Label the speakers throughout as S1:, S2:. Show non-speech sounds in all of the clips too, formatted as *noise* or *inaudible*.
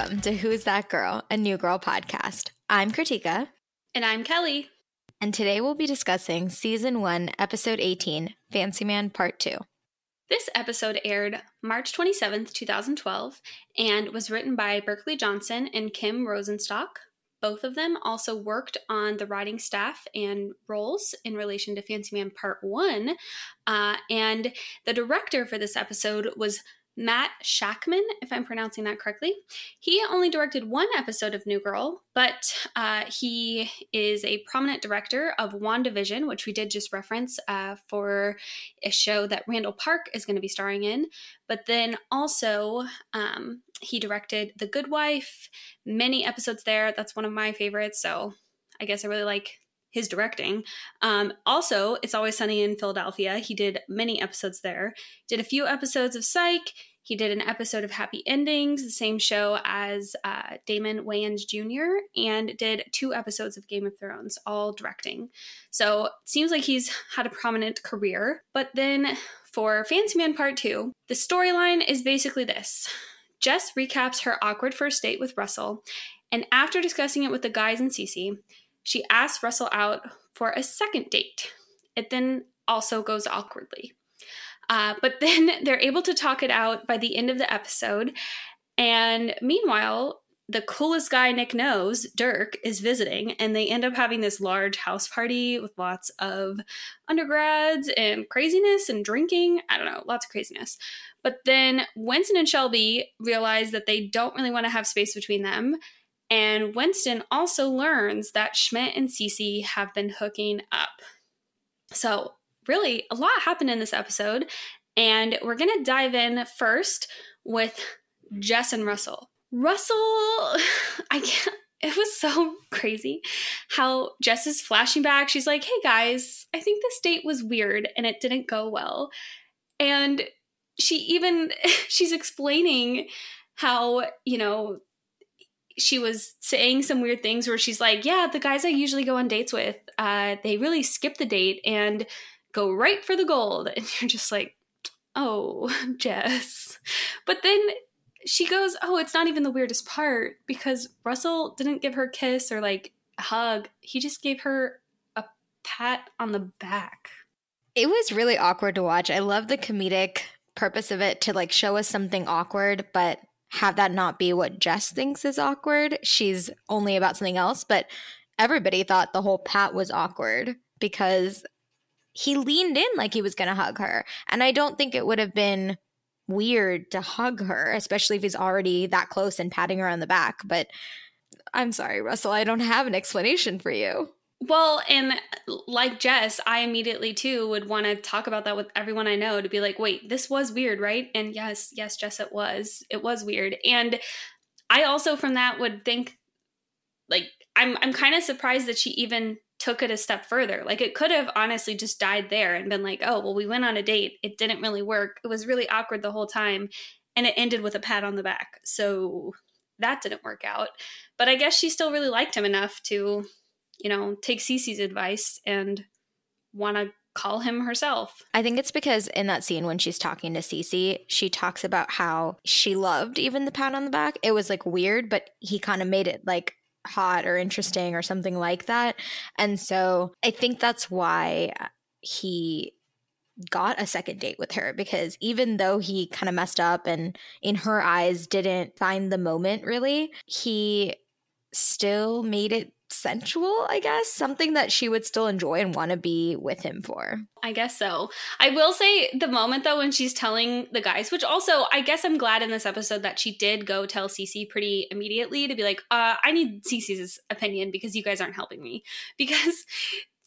S1: Welcome to Who's That Girl, a New Girl podcast. I'm Kritika.
S2: And I'm Kelly.
S1: And today we'll be discussing Season 1, Episode 18, Fancy Man Part 2.
S2: This episode aired March 27th, 2012, and was written by Berkeley Johnson and Kim Rosenstock. Both of them also worked on the writing staff and roles in relation to Fancy Man Part 1. Uh, and the director for this episode was Matt Shakman, if I'm pronouncing that correctly. He only directed one episode of New Girl, but uh, he is a prominent director of WandaVision, which we did just reference uh, for a show that Randall Park is going to be starring in. But then also, um, he directed The Good Wife, many episodes there. That's one of my favorites. So I guess I really like his directing. Um, also, It's Always Sunny in Philadelphia. He did many episodes there. Did a few episodes of Psych. He did an episode of Happy Endings, the same show as uh, Damon Wayans Jr., and did two episodes of Game of Thrones, all directing. So it seems like he's had a prominent career. But then for Fancy Man Part 2, the storyline is basically this Jess recaps her awkward first date with Russell, and after discussing it with the guys and Cece, she asks Russell out for a second date. It then also goes awkwardly. Uh, but then *laughs* they're able to talk it out by the end of the episode. And meanwhile, the coolest guy Nick knows, Dirk, is visiting, and they end up having this large house party with lots of undergrads and craziness and drinking. I don't know, lots of craziness. But then Winston and Shelby realize that they don't really want to have space between them. And Winston also learns that Schmidt and Cece have been hooking up. So really a lot happened in this episode. And we're going to dive in first with Jess and Russell. Russell, *laughs* I can't. It was so crazy how Jess is flashing back. She's like, hey guys, I think this date was weird and it didn't go well. And she even, *laughs* she's explaining how, you know, she was saying some weird things where she's like, yeah, the guys I usually go on dates with, uh, they really skip the date and go right for the gold. And you're just like, oh, *laughs* Jess. But then she goes, oh, it's not even the weirdest part because Russell didn't give her a kiss or like a hug. He just gave her a pat on the back.
S1: It was really awkward to watch. I love the comedic purpose of it to like show us something awkward, but have that not be what Jess thinks is awkward. She's only about something else, but everybody thought the whole pat was awkward because he leaned in like he was going to hug her. And I don't think it would have been weird to hug her, especially if he's already that close and patting her on the back. But I'm sorry, Russell, I don't have an explanation for you.
S2: Well, and like Jess, I immediately too would want to talk about that with everyone I know to be like, wait, this was weird, right? And yes, yes, Jess, it was. It was weird. And I also from that would think like I'm I'm kind of surprised that she even took it a step further. Like it could have honestly just died there and been like, oh, well, we went on a date. It didn't really work. It was really awkward the whole time. And it ended with a pat on the back. So that didn't work out. But I guess she still really liked him enough to, you know, take Cece's advice and want to call him herself.
S1: I think it's because in that scene when she's talking to Cece, she talks about how she loved even the pat on the back. It was like weird, but he kind of made it like hot or interesting or something like that. And so I think that's why he got a second date with her because even though he kind of messed up and in her eyes didn't find the moment really, he still made it sensual, I guess, something that she would still enjoy and want to be with him for.
S2: I guess so. I will say the moment though when she's telling the guys, which also I guess I'm glad in this episode that she did go tell Cece pretty immediately to be like, uh, I need Cece's opinion because you guys aren't helping me. *laughs* Because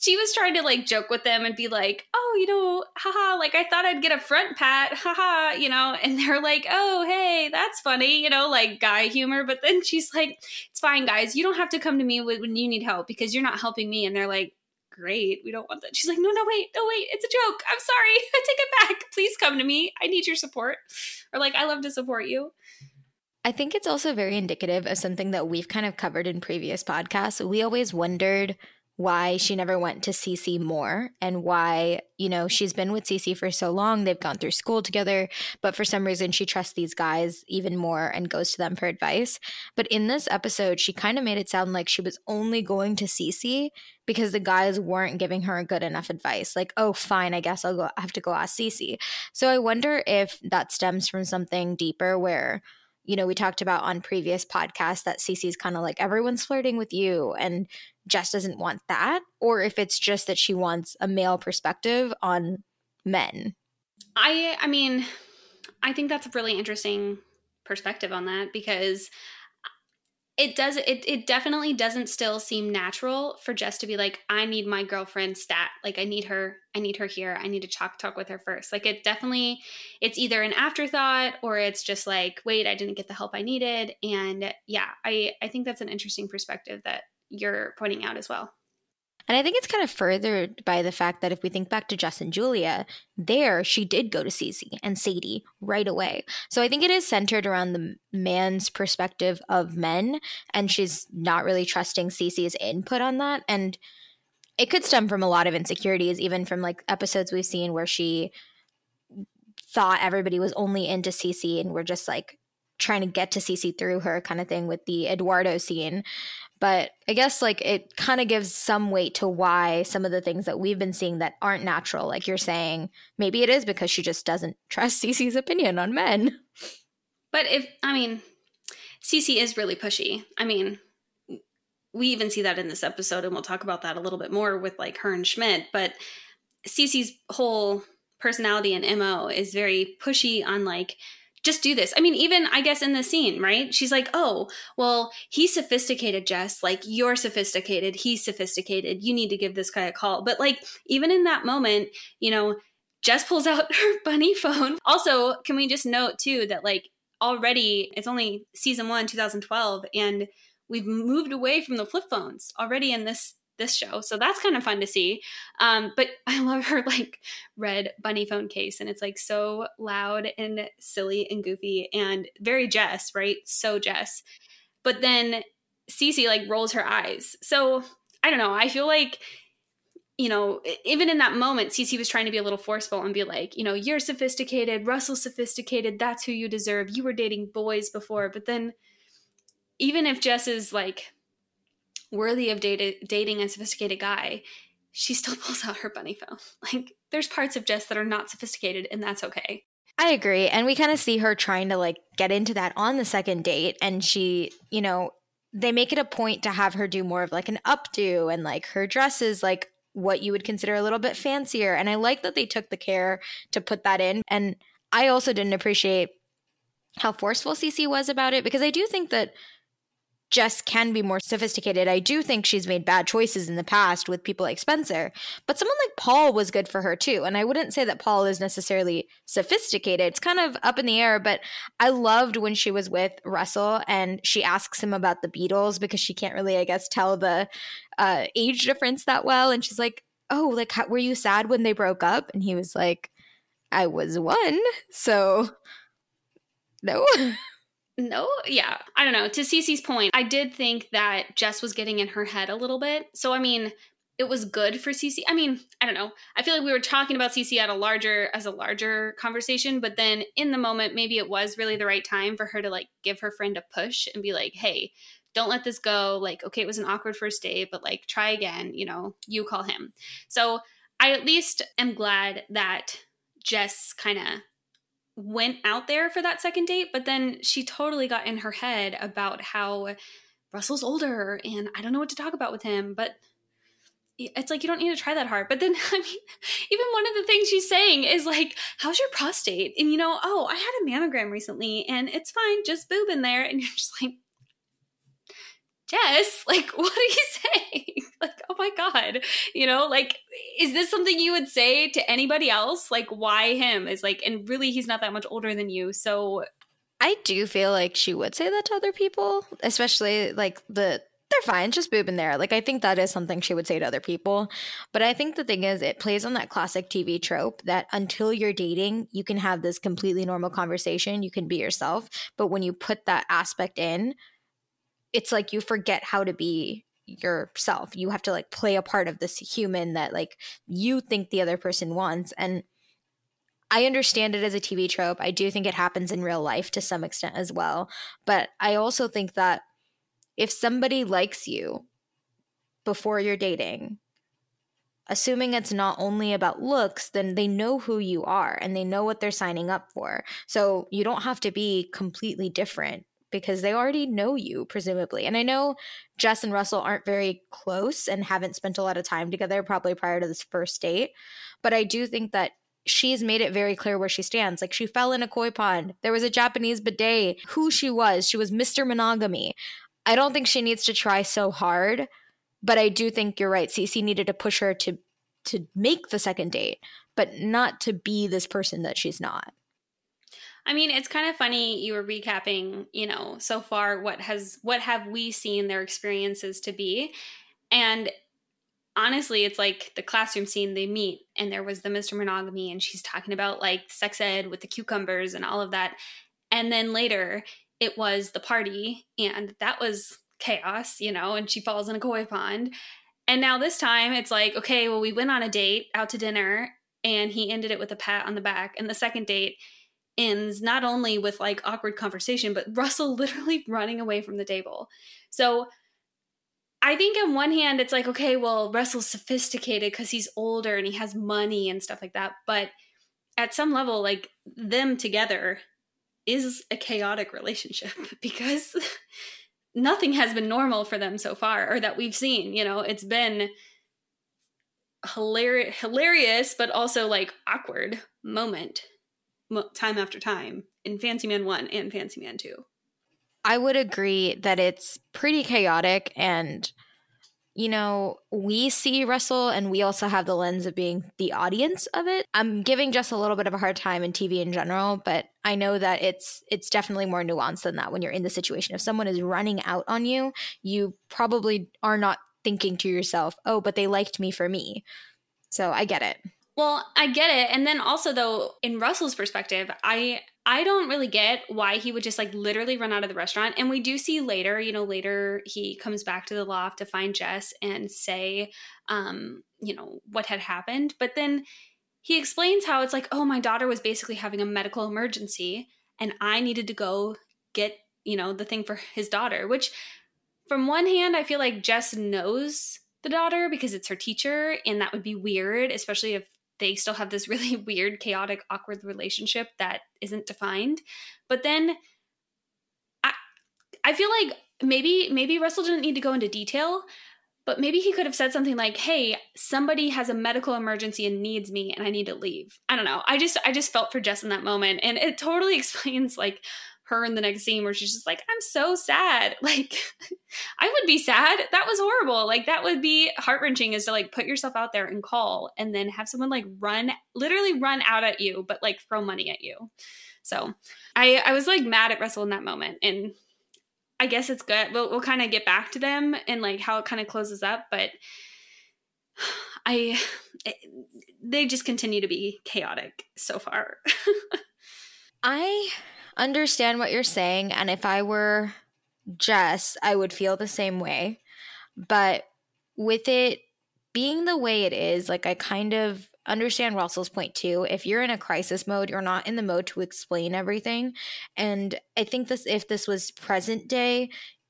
S2: she was trying to like joke with them and be like, oh, you know, haha, like I thought I'd get a front pat, haha, you know, and they're like, oh, hey, that's funny, you know, like guy humor. But then she's like, it's fine, guys, you don't have to come to me when you need help because you're not helping me. And they're like, great, we don't want that. She's like, no, no, wait, no, wait, it's a joke. I'm sorry, I *laughs* take it back. Please come to me. I need your support. Or like, I love to support you.
S1: I think it's also very indicative of something that we've kind of covered in previous podcasts. We always wondered why she never went to Cece more and why, you know, she's been with Cece for so long. They've gone through school together, but for some reason she trusts these guys even more and goes to them for advice. But in this episode, she kind of made it sound like she was only going to Cece because the guys weren't giving her good enough advice. Like, oh, fine, I guess I'll go I have to go ask Cece. So I wonder if that stems from something deeper where you know, we talked about on previous podcasts that Cece's kind of like everyone's flirting with you and Jess doesn't want that, or if it's just that she wants a male perspective on men.
S2: I I mean, I think that's a really interesting perspective on that because it does it it definitely doesn't still seem natural for Jess to be like I need my girlfriend stat. Like I need her I need her here. I need to talk talk with her first. Like it definitely it's either an afterthought or it's just like wait I didn't get the help I needed. And yeah I I think that's an interesting perspective that you're pointing out as well
S1: and I think it's kind of furthered by the fact that if we think back to Jess and Julia, there she did go to Cece and Sadie right away. So I think it is centered around the man's perspective of men, and she's not really trusting Cece's input on that. And it could stem from a lot of insecurities, even from like episodes we've seen where she thought everybody was only into Cece and we're just like trying to get to Cece through her kind of thing with the Eduardo scene. But I guess like it kind of gives some weight to why some of the things that we've been seeing that aren't natural, like you're saying, maybe it is because she just doesn't trust *laughs* Cece's opinion on men.
S2: But if, I mean, Cece is really pushy. I mean, we even see that in this episode, and we'll talk about that a little bit more with like her and Schmidt. But Cece's whole personality and MO is very pushy on like, just do this. I mean, even I guess in the scene, right? She's like, oh, well, he's sophisticated, Jess. Like, you're sophisticated. He's sophisticated. You need to give this guy a call. But like, even in that moment, you know, Jess pulls out *laughs* her bunny phone. Also, can we just note too that like already it's only season one, 2012, and we've moved away from the flip phones already in this this show. So that's kind of fun to see. Um, but *laughs* I love her like red bunny phone case, and it's like so loud and silly and goofy and very Jess, right? So Jess. But then Cece like rolls her eyes. So I don't know. I feel like you know, even in that moment, Cece was trying to be a little forceful and be like, you know, you're sophisticated, Russell's sophisticated, that's who you deserve. You were dating boys before. But then, even if Jess is like worthy of dating a sophisticated guy, she still *laughs* pulls out her bunny phone. Like, there's parts of Jess that are not sophisticated, and that's okay.
S1: I agree. And we kind of see her trying to like get into that on the second date. And she, you know, they make it a point to have her do more of like an updo and like her dress is like what you would consider a little bit fancier. And I like that they took the care to put that in. And I also didn't appreciate how forceful Cece was about it because I do think that Jess can be more sophisticated. I do think she's made bad choices in the past with people like Spencer, but someone like Paul was good for her too. And I wouldn't say that Paul is necessarily sophisticated. It's kind of up in the air, but I loved when she was with Russell and she asks him about the Beatles because she can't really, I guess, tell the uh, age difference that well. And she's like, Oh, like, how, were you sad when they broke up? And he was like, I was one. So, no. *laughs*
S2: No, yeah. I don't know. To Cece's point, I did think that Jess was getting in her head a little bit. So, I mean, it was good for Cece. I mean, I don't know. I feel like we were talking about Cece at a larger as a larger conversation, but then in the moment, maybe it was really the right time for her to like give her friend a push and be like, "Hey, don't let this go. Like, okay, it was an awkward first date, but like try again, you know, you call him." So, I at least am glad that Jess kind of went out there for that second date, but then she totally got in her head about how Russell's older and I don't know what to talk about with him, but it's like you don't need to try that hard. But then *laughs* I mean, even one of the things she's saying is like, "How's your prostate?" And you know, "Oh, I had a mammogram recently and it's fine, just boob in there." And you're just like, Jess, *laughs* like, what are you *laughs* saying? like, oh my God. You know, like, is this something you would say to anybody else? Like, why him? Is like, and really, he's not that much older than you. So
S1: I do feel like she would say that to other people, especially like the they're fine, just boob in there. Like I think that is something she would say to other people. But I think the thing is it plays on that classic TV trope that until you're dating, you can have this completely normal conversation, you can be yourself, but when you put that aspect in, it's like you forget how to be yourself. You have to like play a part of this human that like you think the other person wants. And I understand it as a TV trope. I do think it happens in real life to some extent as well. But I also think that if somebody likes you before you're dating, assuming it's not only about looks, then they know who you are and they know what they're signing up for. So you don't have to be completely different because they already know you, presumably. And I know Jess and Russell aren't very close and haven't spent a lot of time together, probably prior to this first date. But I do think that she's made it very clear where she stands. Like she fell in a koi pond. There was a Japanese bidet. Who she was. She was Mr. Monogamy. I don't think she needs to try so hard, but I do think you're right. Cece needed to push her to to make the second date, but not to be this person that she's not.
S2: I mean, it's kind of funny you were recapping, you know, so far what has what have we seen their experiences to be? And honestly, it's like the classroom scene they meet and there was the Mr. Monogamy and she's talking about like sex ed with the cucumbers and all of that. And then later it was the party and that was chaos, you know, and she falls in a koi pond. And now this time it's like, okay, well, we went on a date out to dinner and he ended it with a pat on the back. And the second date ends not only with like awkward conversation, but Russell *laughs* literally running away from the table. So I think on one hand, it's like, okay, well, Russell's sophisticated because he's older and he has money and stuff like that. But at some level, like them together is a chaotic relationship *laughs* because *laughs* nothing has been normal for them so far or that we've seen. You know, it's been hilarious, hilarious, but also like awkward moment time after time in Fancy Man 1 and Fancy Man 2.
S1: I would agree that it's pretty chaotic and you know, we see Russell and we also have the lens of being the audience of it. I'm giving just a little bit of a hard time in TV in general, but I know that it's it's definitely more nuanced than that when you're in the situation. If someone is running out on you, you probably are not thinking to yourself, "Oh, but they liked me for me." So, I get it.
S2: Well, I get it. And then also though, in Russell's perspective, I I don't really get why he would just like literally run out of the restaurant. And we do see later, you know, later he comes back to the loft to find Jess and say um, you know, what had happened. But then he explains how it's like, "Oh, my daughter was basically having a medical emergency and I needed to go get, you know, the thing for his daughter." Which from one hand, I feel like Jess knows the daughter because it's her teacher and that would be weird especially if they still have this *laughs* really weird, chaotic, awkward relationship that isn't defined. But then I I feel like maybe maybe Russell didn't need to go into detail, but maybe he could have said something like, "Hey, somebody has a medical emergency and needs me and I need to leave." I don't know. I just I just felt for Jess in that moment and it totally *laughs* explains like her in the next scene where she's just like, I'm so sad. *laughs* Like, I would be sad. That was horrible. Like, that would be heart wrenching is to like put yourself out there and call and then have someone like run, literally run out at you, but like throw money at you. So I, I was like mad at Russell in that moment. And I guess it's good. We'll, we'll kind of get back to them and like how it kind of closes up. But *sighs* I, it, they just continue to be chaotic so far. *laughs*
S1: I understand what you're saying. And if I were Jess, I would feel the same way. But with it being the way it is, like I kind of understand Russell's point too. If you're in a crisis mode, you're not in the mode to explain everything. And I think this if this was present day,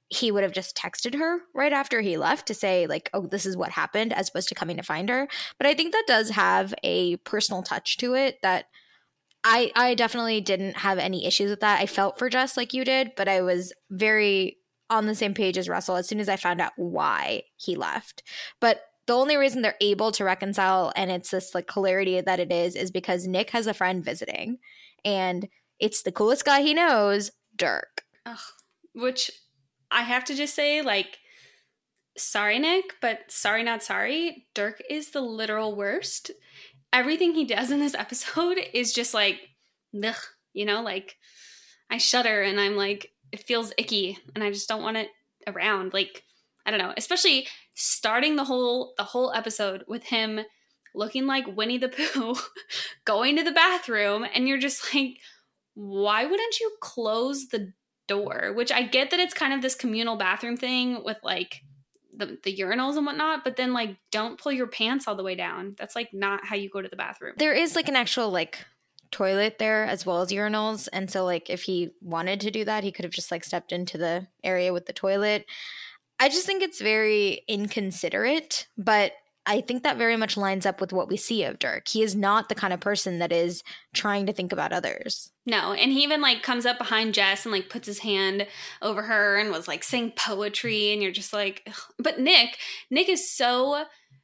S1: he would have just texted her right after he left to say like oh this is what happened as opposed to coming to find her but i think that does have a personal touch to it that I I definitely didn't have any issues with that. I felt for Jess like you did, but I was very on the same page as Russell as soon as I found out why he left. But the only reason they're able to reconcile and it's this like hilarity that it is is because Nick has a friend visiting and it's the coolest guy he knows, Dirk.
S2: Ugh, which I have to just say like sorry Nick, but sorry not sorry. Dirk is the literal worst everything he does in this episode *laughs* is just like, ugh, you know, like I shudder and I'm like, it feels icky and I just don't want it around. Like, I don't know, especially starting the whole the whole episode with him looking like Winnie the Pooh, *laughs* going to the bathroom, and you're just like, why wouldn't you close the door? Which I get that it's kind of this communal bathroom thing with like the, the urinals and whatnot, but then like don't pull your pants all the way down. That's like not how you go to the bathroom.
S1: There is like an actual like toilet there as well as urinals. And so like if he wanted to do that, he could have just like stepped into the area with the toilet. I just think it's very inconsiderate, but I think that very much lines up with what we see of Dirk. He is not the kind of person that is trying to think about others.
S2: No, and he even like comes up behind Jess and like puts his hand over her and was like saying poetry and you're just like Ugh. but Nick, Nick is so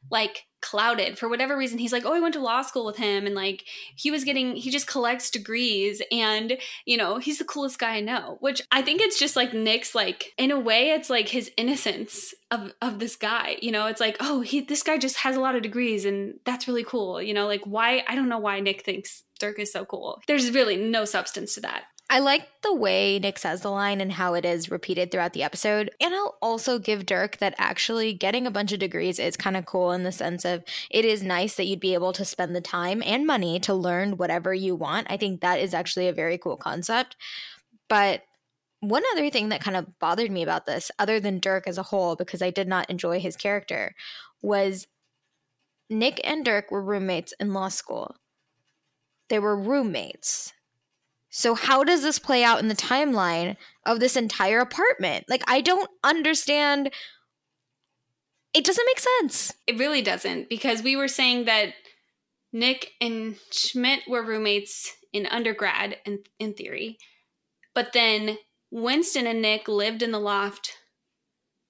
S2: like clouded for whatever reason. He's like oh i went to law school with him and like he was getting he just collects degrees and you know he's the coolest guy i know which i think it's just like nick's like in a way it's like his innocence of of this guy you know? It's like oh he this guy just has a lot of degrees and that's really cool you know? Like why i don't know why nick thinks dirk is so cool. There's really no substance to that
S1: I like the way Nick says the line and how it is repeated throughout the episode. And I'll also give Dirk that actually getting a bunch of degrees is kind of cool in the sense of it is nice that you'd be able to spend the time and money to learn whatever you want. I think that is actually a very cool concept. But one other thing that kind of bothered me about this, other than Dirk as a whole, because I did not enjoy his character, was Nick and Dirk were roommates in law school. They were roommates so, how does this play out in the timeline of this entire apartment? Like, I don't understand. It doesn't make sense.
S2: It really doesn't, because we were saying that Nick and Schmidt were roommates in undergrad, in, in theory. But then Winston and Nick lived in the loft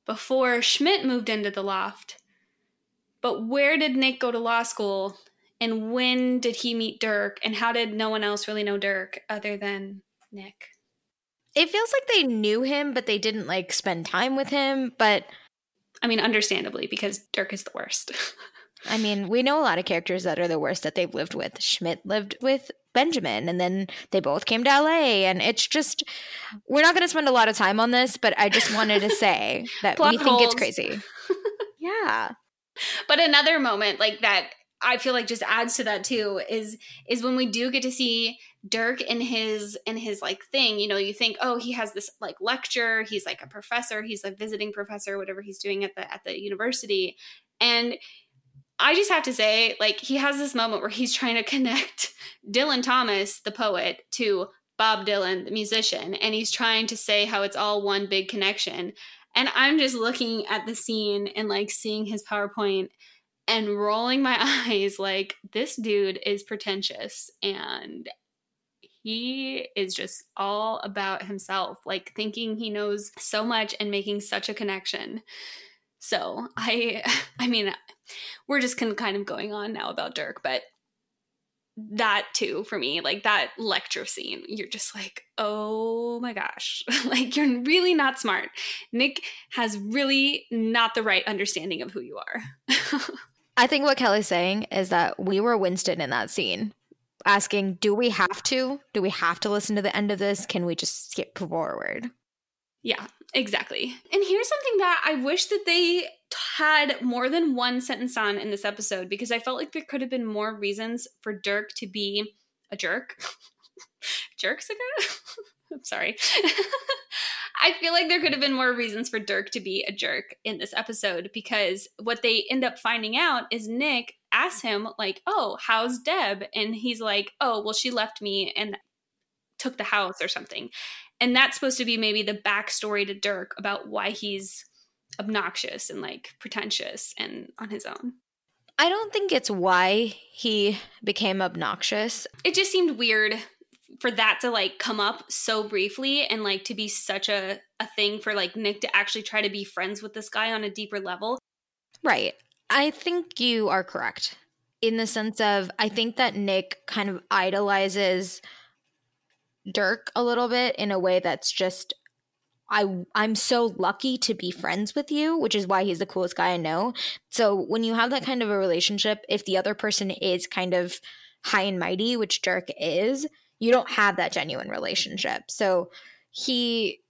S2: before Schmidt moved into the loft. But where did Nick go to law school and when did he meet Dirk? And how did no one else really know Dirk other than Nick?
S1: It feels like they knew him, but they didn't like spend time with him. But
S2: I mean, understandably, because Dirk is the worst. *laughs*
S1: I mean, we know a lot of characters that are the worst that they've lived with. Schmidt lived with Benjamin, and then they both came to LA. And it's just, we're not going to spend a lot of time on this, but I just wanted to say *laughs* that we think it's crazy. *laughs* yeah.
S2: But another moment like that I feel like just adds to that too is is when we do get to see Dirk in his in his like thing, you know, you think, oh, he has this like lecture, he's like a professor, he's a visiting professor, whatever he's doing at the at the university. And I just have to say, like, he has this moment where he's trying to connect *laughs* Dylan Thomas, the poet, to Bob Dylan, the musician, and he's trying to say how it's all one big connection. And I'm just looking at the scene and like seeing his PowerPoint and rolling my *laughs* eyes like this dude is pretentious and he is just all about himself like thinking he knows so much and making such a connection. So i *laughs* i mean we're just kind of going on now about dirk but that too for me like that lecture scene you're just like oh my gosh. *laughs* Like you're really not smart. Nick has really not the right understanding of who you are
S1: I think what Kelly's saying is that we were Winston in that scene, asking, "Do we have to? Do we have to listen to the end of this? Can we just skip forward?"
S2: Yeah, exactly. And here's something that I wish that they had more than one sentence on in this episode because I felt like there could have been more reasons for Dirk to be a jerk. *laughs* Jerks again? *laughs* I'm sorry. *laughs* I feel like there could have been more reasons for Dirk to be a jerk in this episode because what they end up finding out is Nick asks him, like, oh, how's Deb? And he's like, oh, well, she left me and took the house or something. And that's supposed to be maybe the backstory to Dirk about why he's obnoxious and like pretentious and on his own.
S1: I don't think it's why he became obnoxious.
S2: It just seemed weird for that to like come up so briefly and like to be such a, a thing for like Nick to actually try to be friends with this guy on a deeper level.
S1: Right. I think you are correct in the sense of I think that Nick kind of idolizes Dirk a little bit in a way that's just I I'm so lucky to be friends with you, which is why he's the coolest guy I know. So when you have that kind of a relationship, if the other person is kind of high and mighty, which Dirk is, you don't have that genuine relationship. So he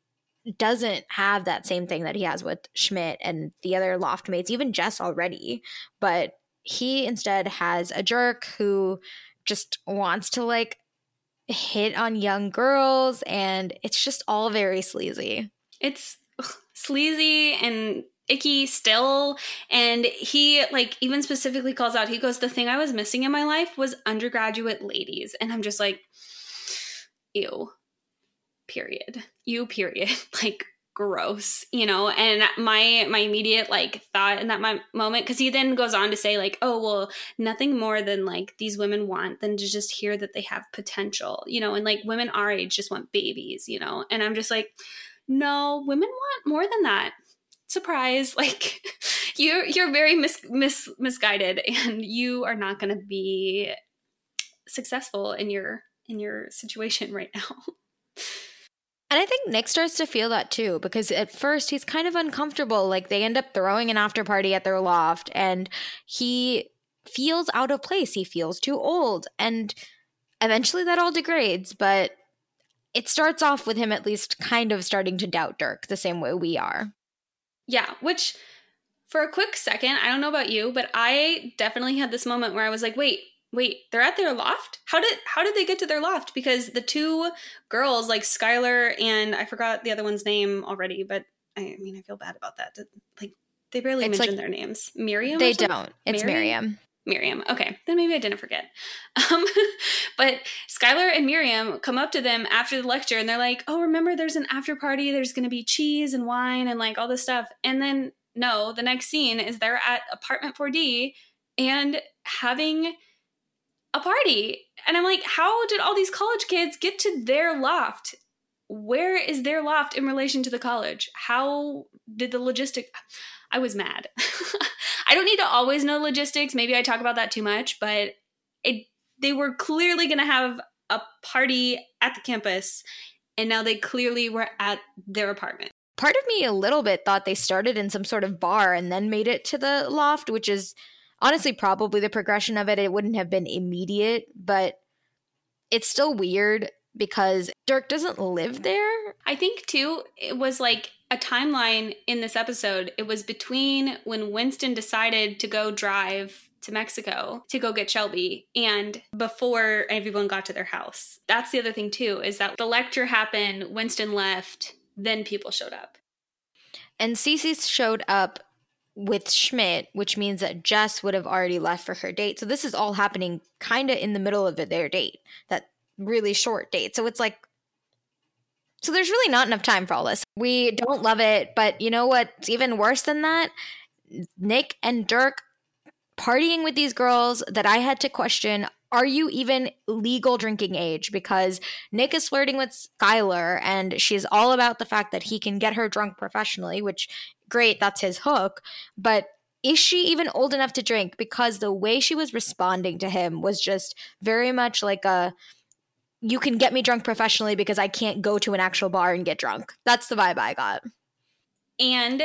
S1: doesn't have that same thing that he has with Schmidt and the other loft mates, even Jess already. But he instead has a jerk who just wants to like hit on young girls and it's just all very sleazy.
S2: It's ugh, sleazy and icky still and he like even specifically calls out he goes the thing i was missing in my life was undergraduate ladies and i'm just like ew period. You period. *laughs* Like gross you know? And my my immediate like thought in that moment because he then goes on to say like oh well nothing more than like these women want than to just hear that they have potential you know? And like women our age just want babies you know? And i'm just like no women want more than that. Surprise. *laughs* Like you're you're very mis, mis misguided *laughs* and you are not going to be successful in your in your situation *laughs* right now
S1: And I think Nick starts to feel that too, because at first he's kind of uncomfortable. Like they end up throwing an after party at their loft and he feels out of place. He feels too old. And eventually that all degrades, but it starts off with him at least kind of starting to doubt Dirk the same way we are.
S2: Yeah, which for a quick second, I don't know about you, but I definitely had this moment where I was like, wait, wait, they're at their loft? How did how did they get to their loft? Because the two girls, like Skylar and I forgot the other one's name already, but I, mean I feel bad about that. Like they barely it's mention like, their names. Miriam?
S1: They don't. It's? Miriam.
S2: Miriam. Okay, then maybe I didn't forget. *laughs* Um, but Skylar and Miriam come up to them after the lecture and they're like, oh, remember there's an after party. There's going to be cheese and wine and like all this stuff. And then, no, the next scene is they're at apartment 4D and having a party. And I'm like, how did all these college kids get to their loft? Where is their loft in relation to the college? How did the logistic? I was mad. *laughs* I don't need to always know logistics. Maybe I talk about that too much, but it they were clearly going to have a party at the campus and now they clearly were at their apartment.
S1: Part of me a little bit thought they started in some sort of bar and then made it to the loft, which is honestly probably the progression of it. It wouldn't have been immediate, but it's still weird because Dirk doesn't live there.
S2: I think too, it was like a timeline in this episode. It was between when Winston decided to go drive to Mexico to go get Shelby and before everyone got to their house. That's the other thing too is that the lecture happened, Winston left, then people showed up.
S1: And Cece showed up with Schmidt, which means that Jess would have already left for her date. So this is all happening kind of in the middle of their date, that really short date. So it's like, so there's really not enough time for all this. We don't love it, but you know what's even worse than that? Nick and Dirk partying with these girls that I had to question are you even legal drinking age? Because Nick is flirting with Skylar and she's all about the fact that he can get her drunk professionally, which great, that's his hook. But is she even old enough to drink? Because the way she was responding to him was just very much like a you can get me drunk professionally because I can't go to an actual bar and get drunk. That's the vibe I got.
S2: And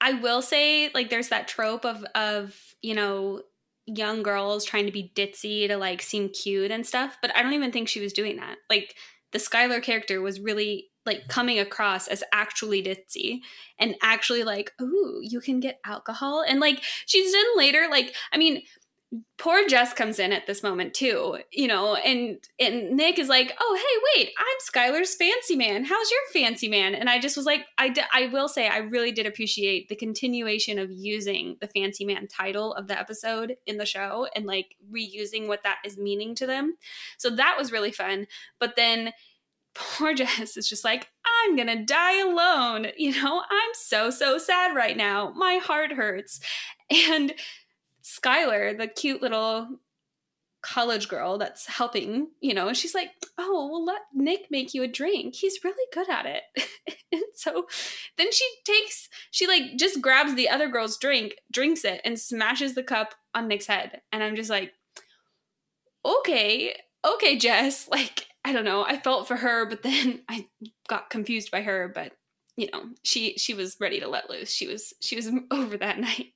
S2: I will say, like, there's that trope of of, you know, young girls trying to be ditzy to like seem cute and stuff, but I don't even think she was doing that. Like the Skylar character was really like coming across as actually ditzy and actually like, ooh, you can get alcohol. And like she's then later, like, I mean, poor Jess comes in at this moment too, you know, and and Nick is like, "Oh, hey, wait, I'm Skylar's fancy man. How's your fancy man?" And I just was like, I, I will say I really did appreciate the continuation of using the fancy man title of the episode in the show and like reusing what that is meaning to them. So that was really fun. But then poor *laughs* Jess is just like, I'm gonna die alone. You know, I'm so, so sad right now. My heart hurts. And Skylar, the cute little college girl that's helping, you know, and she's like, Oh, well, let Nick make you a drink. He's really good at it. *laughs* and so then she takes, she like just grabs the other girl's drink, drinks it, and smashes the cup on Nick's head. And I'm just like, Okay, okay, Jess. *laughs* Like, I don't know. I felt for her, but then *laughs* I got confused by her, but you know, she she was ready to let loose. She was she was *laughs* over that night.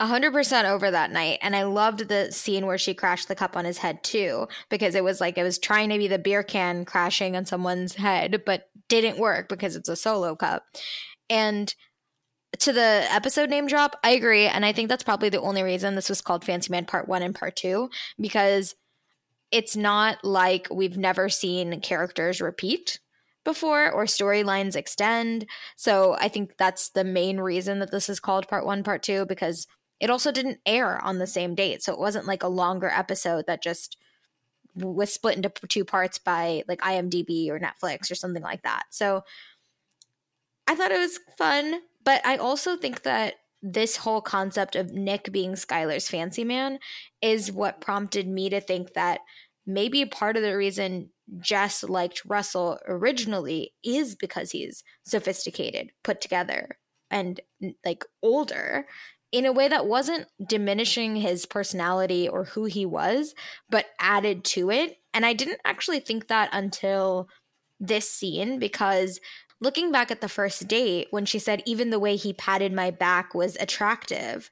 S1: 100% over that night and i loved the scene where she crashed the cup on his head too because it was like it was trying to be the beer can crashing on someone's head but didn't work because it's a solo cup and to the episode name drop i agree and i think that's probably the only reason this was called fancy man part one and part two because it's not like we've never seen characters repeat before or storylines extend. So I think that's the main reason that this is called part one, part two, because it also didn't air on the same date. So it wasn't like a longer episode that just was split into two parts by like IMDb or Netflix or something like that. So I thought it was fun, but I also think that this whole concept of Nick being Skylar's fancy man is what prompted me to think that maybe part of the reason Jess liked Russell originally is because he's sophisticated, put together, and like older in a way that wasn't diminishing his personality or who he was, but added to it. And I didn't actually think that until this scene because looking back at the first date when she said even the way he patted my back was attractive,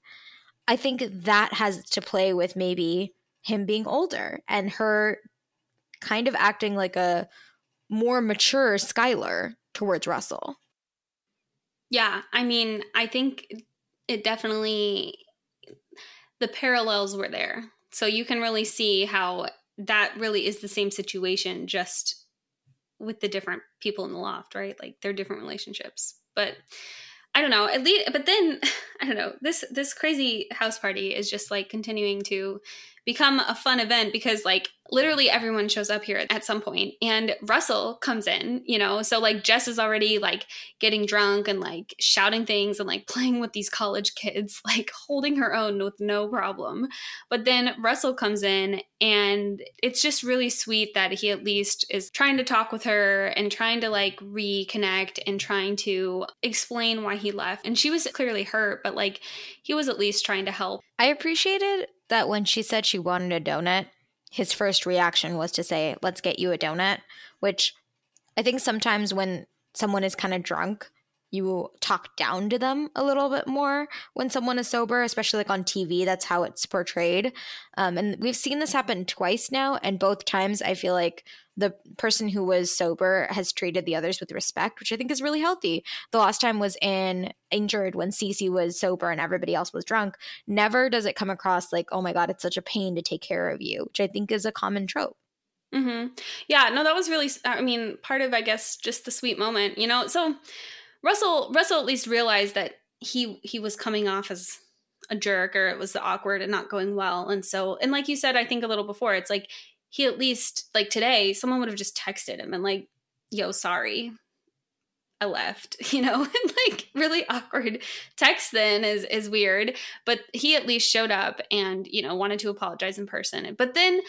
S1: I think that has to play with maybe him being older and her kind of acting like a more mature Skylar towards Russell.
S2: Yeah, I mean, I think it definitely the parallels were there. So you can really see how that really is the same situation just with the different people in the loft, right? Like they're different relationships. But I don't know. At least but then *laughs* I don't know. This this crazy house party is just like continuing to become a fun event because like literally everyone shows up here at some point and Russell comes in, you know. So like Jess is already like getting drunk and like shouting things and like *laughs* playing with these college kids, *laughs* like holding her own with no problem. But then Russell comes in and it's just really sweet that he at least is trying to talk with her and trying to like reconnect and trying to explain why he left. And she was clearly hurt, but like he was at least trying to help.
S1: I appreciated that when she said she wanted a donut, his first reaction was to say, Let's get you a donut, which I think sometimes when someone is kind of drunk, you talk down to them a little bit more when someone is sober, especially like on TV. That's how it's portrayed. Um, and we've seen this happen twice now. And both times I feel like the person who was sober has treated the others with respect, which I think is really healthy. The last time was in Injured when Cece was sober and everybody else was drunk. Never does it come across like, oh my God, it's such a pain to take care of you, which I think is a common trope.
S2: Mm-hmm. Yeah, no, that was really, I mean, part of, I guess, just the sweet moment, you know? So, Russell Russell at least realized that he he was coming off as a jerk or it was awkward and not going well. And so and like you said, I think a little before, it's like he at least like today, someone would have just texted him and like, yo, sorry. I left, *laughs* you know, *laughs* and like really awkward text then is is weird. But he at least showed up and, you know, wanted to apologize in person. But then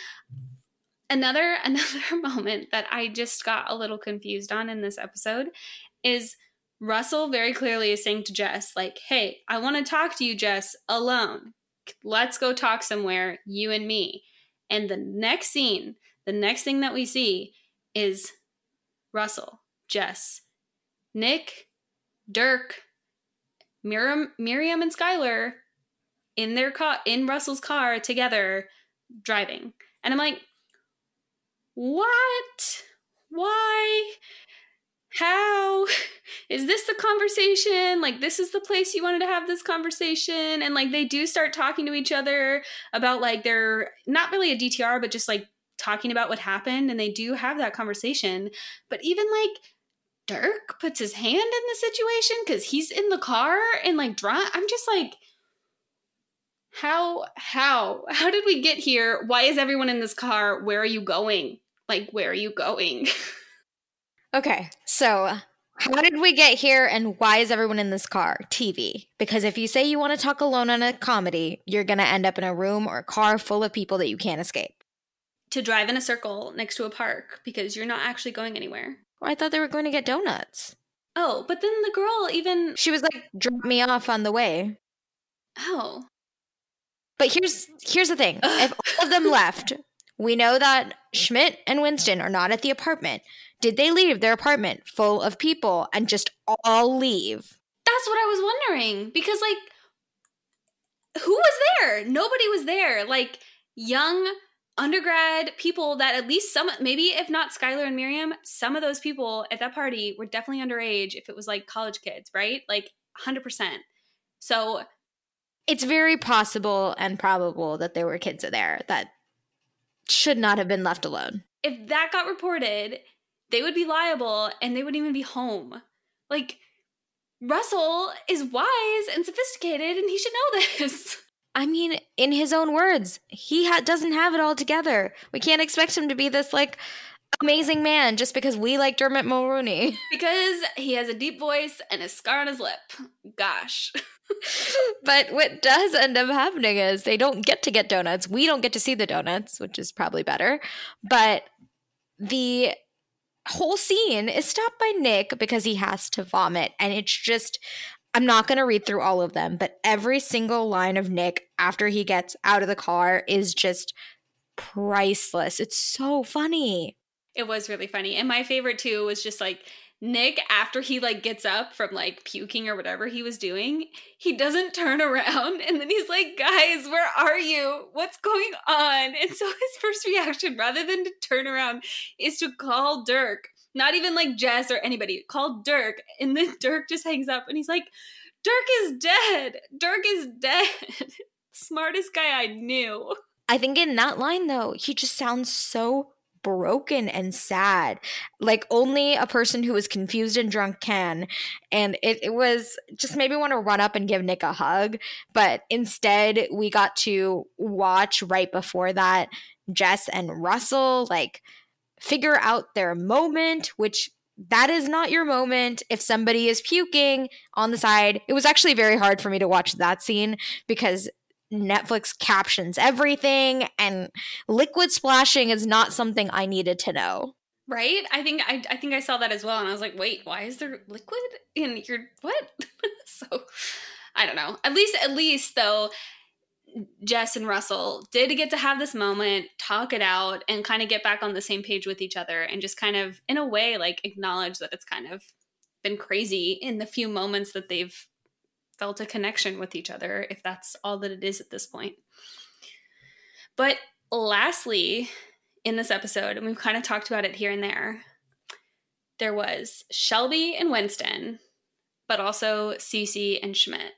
S2: another *laughs* another moment that I just got a little confused on in this episode is Russell very clearly is saying to Jess, like, hey, I want to talk to you, Jess, alone. Let's go talk somewhere, you and me. And the next scene, the next thing that we see is Russell, Jess, Nick, Dirk, Miriam, Miriam and Skylar in their car in Russell's car together driving. And I'm like, what? Why? How *laughs* is this the conversation? Like this is the place you wanted to have this conversation? And like they do start talking to each other about like they're not really a DTR but just like talking about what happened and they do have that conversation. But even like Dirk puts his hand in the situation cuz he's in the car and like drunk I'm just like how how how did we get here? Why is everyone in this car? Where are you going? Like where are you going *laughs*
S1: Okay, so how did we get here and why is everyone in this car? TV. Because if you say you want to talk alone on a comedy, you're going to end up in a room or a car full of people that you can't escape.
S2: To drive in a circle next to a park because you're not actually going anywhere.
S1: Well, I thought they were going to get donuts.
S2: Oh, but then the girl even.
S1: She was like, drop me off on the way.
S2: Oh.
S1: But here's here's the thing. *laughs* If all of them left, we know that Schmidt and Winston are not at the apartment. Did they leave their apartment full of people and just all leave?
S2: That's what I was wondering. Because, like, who was there? Nobody was there. Like, young undergrad people that at least some, maybe if not Skylar and Miriam, some of those people at that party were definitely underage if it was like college kids, right? Like, 100%. So,
S1: it's very possible and probable that there were kids there that should not have been left alone.
S2: If that got reported, they would be liable and they wouldn't even be home. Like, Russell is wise and sophisticated and he should know *laughs* this.
S1: I mean, in his own words, he ha- doesn't have it all together. We can't expect him to be this like amazing man just because we like Dermot Mulroney. *laughs*
S2: Because he has a deep voice and a scar on his lip. Gosh. *laughs*
S1: but what does end up happening is they don't get to get donuts. We don't get to see the donuts, which is probably better. But the whole scene is stopped by Nick because he has to vomit. And it's just, I'm not going to read through all of them, but every single line of Nick after he gets out of the car is just priceless. It's so funny.
S2: It was really funny. And my favorite too was just like Nick after he like gets up from like puking or whatever he was doing, he doesn't turn around and then he's like, "Guys, where are you? What's going on?" And so his first reaction rather than to turn around is to call Dirk. Not even like Jess or anybody. Call Dirk and then *laughs* Dirk just hangs up and he's like, "Dirk is dead. Dirk is dead." *laughs* Smartest guy I knew.
S1: I think in that line though, he just sounds so broken and sad. Like only a person who is confused and drunk can. And it, it was just made me want to run up and give nick a hug. But instead we got to watch right before that jess and russell like figure out their moment which that is not your moment. If somebody is puking on the side. It was actually very hard for me to watch that scene because Netflix captions everything, and liquid splashing is not something I needed to know.
S2: Right? I think I, I think I saw that as well, and I was like, wait, why is there liquid in your *laughs* what? so I don't know. At least, at least though, Jess and Russell did get to have this moment, talk it out, and kind of get back on the same page with each other, and just kind of, in a way, like acknowledge that it's kind of been crazy in the few moments that they've felt a connection with each other, if that's all that it is at this point. But lastly, in this episode, and we've kind of talked about it here and there, there was Shelby and Winston, but also Cece and Schmidt.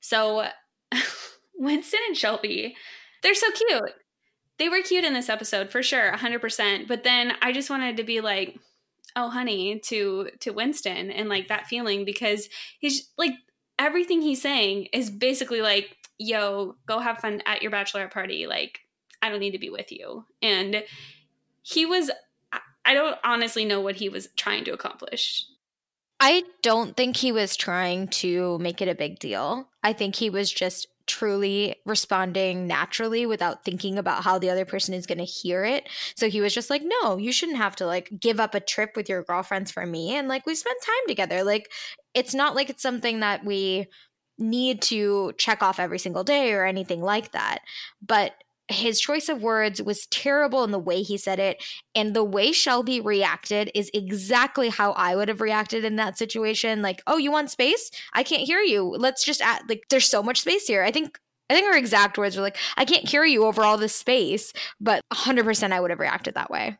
S2: So *laughs* Winston and Shelby, they're so cute. They were cute in this episode for sure, 100%. But then I just wanted to be like, oh honey to to Winston and like that feeling because he's like everything he's saying is basically like, yo, go have fun at your bachelorette party. Like, I don't need to be with you. And he was, I don't honestly know what he was trying to accomplish.
S1: I don't think he was trying to make it a big deal. I think he was just truly responding naturally without thinking about how the other person is going to hear it. So he was just like, "No, you shouldn't have to like give up a trip with your girlfriends for me." And like we spent time together. Like it's not like it's something that we need to check off every single day or anything like that. But his choice of words was terrible in the way he said it. And the way Shelby reacted is exactly how I would have reacted in that situation. Like, oh, you want space? I can't hear you. Let's just add, like, there's so much space here. I think. I think her exact words were like, I can't hear you over all this space, but 100% I would have reacted that way.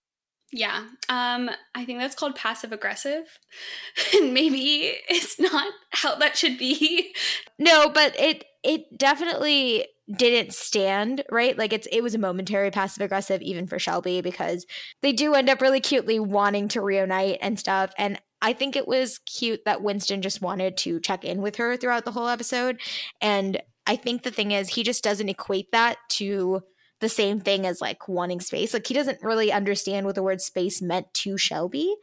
S2: Yeah. Um, I think that's called passive aggressive. *laughs* and maybe it's not how that should be.
S1: No, but it it definitely didn't stand, right? Like it's it was a momentary passive aggressive even for Shelby because they do end up really cutely wanting to reunite and stuff. And I think it was cute that Winston just wanted to check in with her throughout the whole episode. And I think the thing is he just doesn't equate that to the same thing as like wanting space. Like he doesn't really understand what the word space meant to Shelby.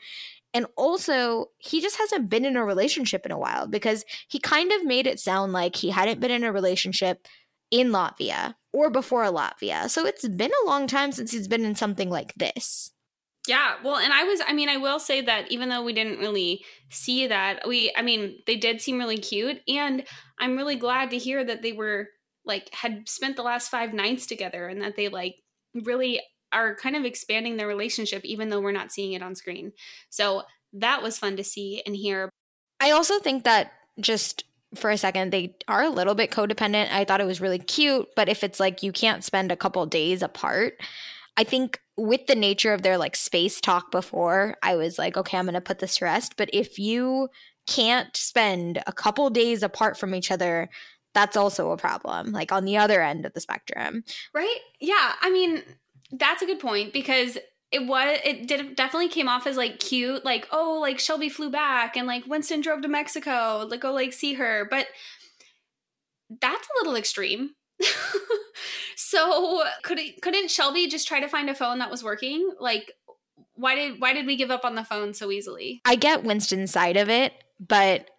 S1: And also, he just hasn't been in a relationship in a while because he kind of made it sound like he hadn't been in a relationship in Latvia or before Latvia. So it's been a long time since he's been in something like this.
S2: Yeah, well, and I was, I mean, I will say that even though we didn't really see that, we, I mean, they did seem really cute. And I'm really glad to hear that they were like had spent the last five nights together and that they like really are kind of expanding their relationship even though we're not seeing it on screen. So that was fun to see and hear.
S1: I also think that just for a second they are a little bit codependent. I thought it was really cute, but if it's like you can't spend a couple days apart, I think with the nature of their like space talk before, I was like, okay, I'm to put this to rest, but if you can't spend a couple days apart from each other, that's also a problem, like on the other end of the spectrum.
S2: Right? Yeah. I mean, that's a good point because it was it did definitely came off as like cute like oh like shelby flew back and like winston drove to mexico like go like see her. But that's a little extreme. *laughs* So could it, couldn't shelby just try to find a phone that was working? Like why did why did we give up on the phone so easily?
S1: I get Winston's side of it, but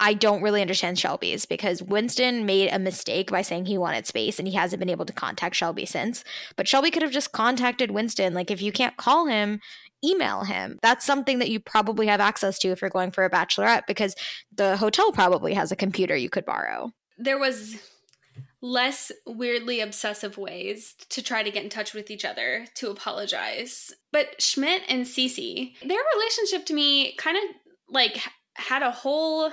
S1: I don't really understand Shelby's because Winston made a mistake by saying he wanted space and he hasn't been able to contact Shelby since. But Shelby could have just contacted Winston. Like, if you can't call him, email him. That's something that you probably have access to if you're going for a bachelorette because the hotel probably has a computer you could borrow.
S2: there was less weirdly obsessive ways to try to get in touch with each other to apologize. But Schmidt and Cece, their relationship to me kind of like had a whole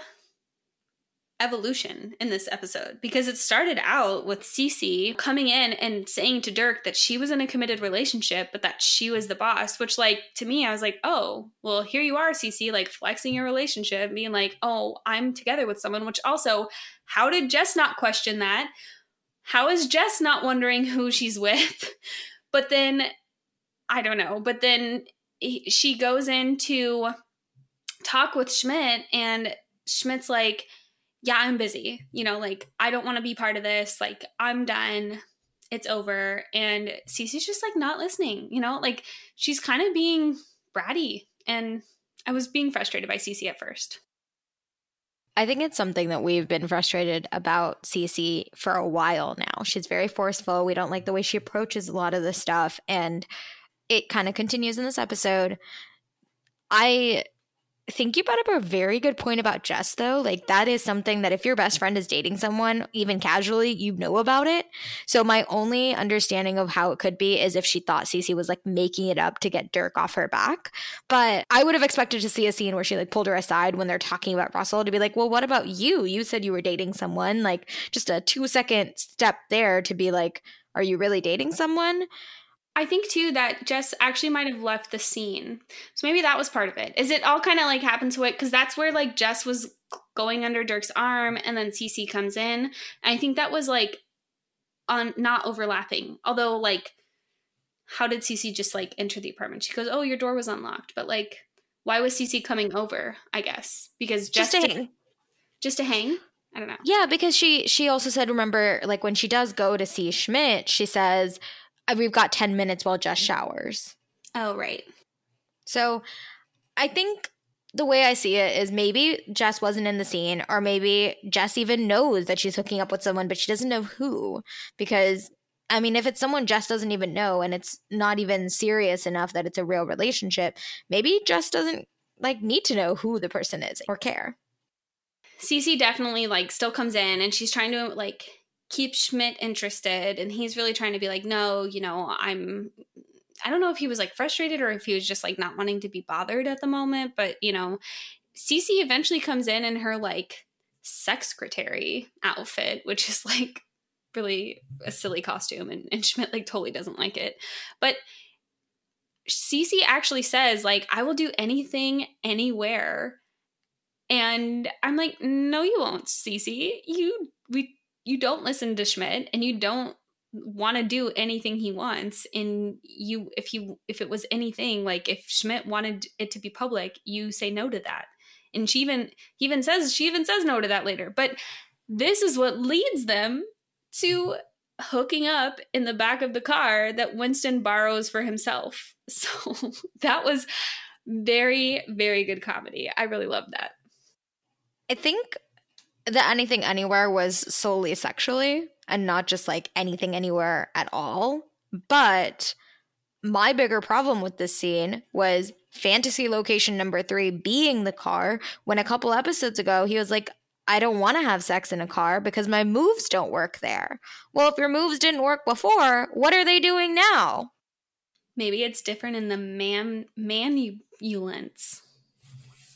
S2: evolution in this episode because it started out with Cece coming in and saying to Dirk that she was in a committed relationship but that she was the boss which like to me I was like oh well here you are Cece like flexing your relationship being like oh I'm together with someone which also how did Jess not question that? How is Jess not wondering who she's with? *laughs* But then I don't know but then he- she goes in to talk with Schmidt and Schmidt's like yeah, I'm busy. You know, like I don't want to be part of this. Like I'm done. It's over. And Cece's just like not listening, you know? Like she's kind of being bratty and I was being frustrated by Cece at first.
S1: I think it's something that we've been frustrated about Cece for a while now. She's very forceful. We don't like the way she approaches a lot of the stuff. And it kind of continues in this episode. I think you brought up a very good point about Jess, though. Like, that is something that if your best friend is dating someone, even casually, you know about it. So, my only understanding of how it could be is if she thought Cece was like making it up to get Dirk off her back. But I would have expected to see a scene where she like pulled her aside when they're talking about Russell to be like, well, what about you? You said you were dating someone. Like, just a two second step there to be like, are you really dating someone?
S2: I think too that Jess actually might have left the scene. So maybe that was part of it. Is it all kind of like happened to it? Because that's where like Jess was going under Dirk's arm and then Cece comes in. I think that was like on not overlapping. Although like how did Cece just like enter the apartment? She goes, "Oh, your door was unlocked." But like why was Cece coming over? I guess because Jess
S1: Just to hang.
S2: just to hang. I don't know.
S1: Yeah, because she she also said, remember, like when she does go to see Schmidt, she says, "Uh, Uh, "We've got ten minutes while Jess mm-hmm. showers."
S2: Oh, right.
S1: So, I think the way I see it is maybe Jess wasn't in the scene, or maybe Jess even knows that she's hooking up with someone, but she doesn't know who. Because I mean, if it's someone Jess doesn't even know, and it's not even serious enough that it's a real relationship, maybe Jess doesn't like need to know who the person is or care.
S2: Cece definitely like still comes in and she's trying to like keep Schmidt interested and he's really trying to be like no you know I'm I don't know if he was like frustrated or if he was just like not wanting to be bothered at the moment but you know Cece eventually comes in in her like sex secretary outfit which is like really a silly costume and, and Schmidt like totally doesn't like it but Cece actually says like I will do anything anywhere and I'm like, no, you won't, Cece. You we you don't listen to Schmidt and you don't want to do anything he wants. And you if you if it was anything, like if Schmidt wanted it to be public, you say no to that. And she even he even says she even says no to that later. But this is what leads them to hooking up in the back of the car that Winston borrows for himself. *laughs* So that was very, very good comedy. I really loved that.
S1: I think the anything anywhere was solely sexually and not just like anything anywhere at all. But my bigger problem with this scene was fantasy location number three being the car. When a couple episodes ago, he was like, I don't want to have sex in a car because my moves don't work there. Well, if your moves didn't work before, what are they doing now?
S2: Maybe it's different in the man Manbulance.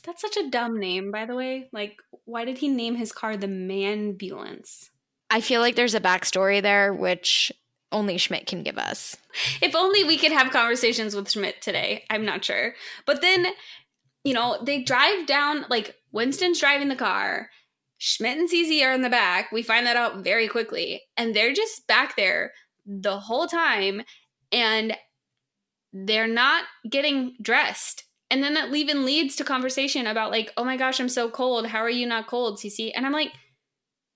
S2: That's such a dumb name, by the way. Like, why did he name his car the Manbulance?
S1: I feel like there's a backstory there, which only Schmidt can give us.
S2: If only we could have conversations with Schmidt today. I'm not sure. But then, you know, they drive down, like, Winston's driving the car. Schmidt and Cece are in the back. We find that out very quickly. And they're just back there the whole time. And they're not getting dressed. And then that even leads to conversation about like, oh my gosh, I'm so cold. How are you not cold, Cece? And I'm like,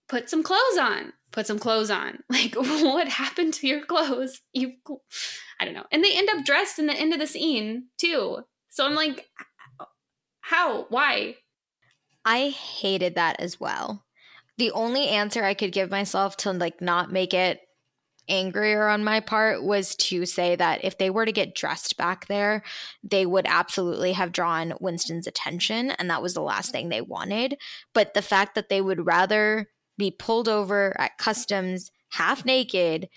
S2: put some clothes on. Put some clothes on. *laughs* Like, what happened to your clothes? *laughs* You, I don't know. And they end up dressed in the end of the scene too. So I'm like, how? Why?
S1: I hated that as well. The only answer I could give myself to like not make it angrier on my part was to say that if they were to get dressed back there, they would absolutely have drawn Winston's attention. And that was the last thing they wanted. But the fact that they would rather be pulled over at customs half naked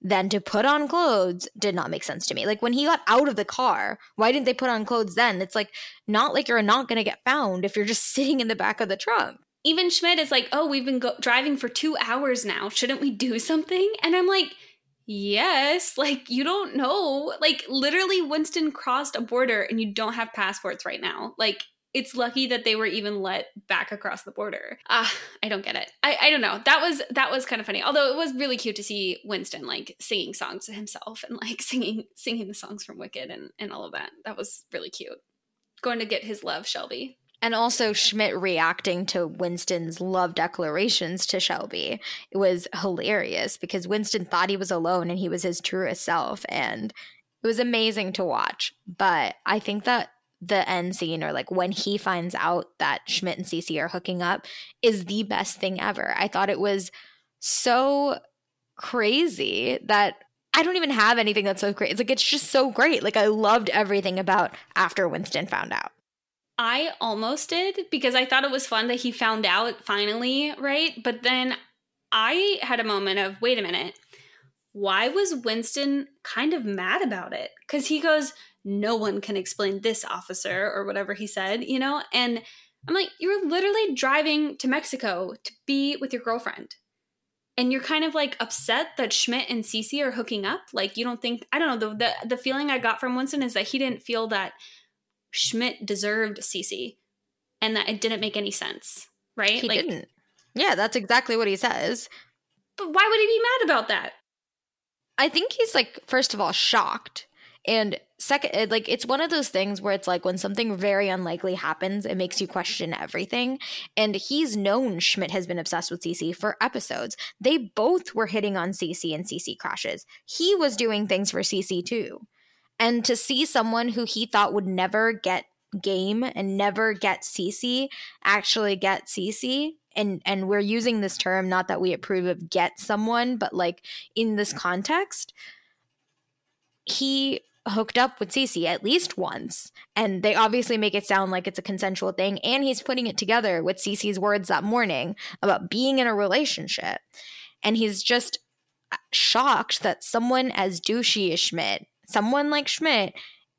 S1: than to put on clothes did not make sense to me. Like when he got out of the car, why didn't they put on clothes then? It's like not like you're not going to get found if you're just *laughs* sitting in the back of the trunk
S2: even Schmidt is like, "Oh, we've been go- driving for 2 hours now. Shouldn't we do something?" And I'm like, "Yes, like you don't know. Like literally Winston crossed a border and you don't have passports right now. Like it's lucky that they were even let back across the border. Ah, I don't get it. I, I don't know. That was that was kind of funny. Although it was really cute to see Winston like singing songs to himself and like *laughs* singing singing the songs from Wicked and and all of that. That was really cute. Going to get his love, Shelby.
S1: And also Schmidt reacting to Winston's love declarations to Shelby. It was hilarious because Winston thought he was alone and he was his truest self. And it was amazing to watch. But I think that the end scene or like when he finds out that Schmidt and Cece are hooking up is the best thing ever. I thought it was so crazy that I don't even have anything that's so great. It's like it's just so great. Like I loved everything about after Winston found out.
S2: I almost did because I thought it was fun that he found out finally, right? But then I had a moment of, wait a minute, why was Winston kind of mad about it? Because he goes, no one can explain this officer or whatever he said, you know? And I'm like, you're literally driving to Mexico to be with your girlfriend. And you're kind of like upset that Schmidt and Cece are hooking up. Like you don't think I don't know, the the, the feeling I got from Winston is that he didn't feel that Schmidt deserved Cece and that it didn't make any sense, right?
S1: He like, didn't. Yeah, that's exactly what he says.
S2: But why would he be mad about that?
S1: I think he's like, first of all, shocked. And second, eh, like, it's one of those things where it's like when something very unlikely happens, it makes you question everything. And he's known Schmidt has been obsessed with Cece for episodes. They both were hitting on Cece and Cece crashes. He was doing things for Cece too. And to see someone who he thought would never get game and never get Cece actually get Cece and and we're using this term not that we approve of get someone but like in this context he hooked up with Cece at least once. And they obviously make it sound like it's a consensual thing and he's putting it together with Cece's words that morning about being in a relationship. And he's just uh, shocked that someone as douchey as Schmidt someone like Schmidt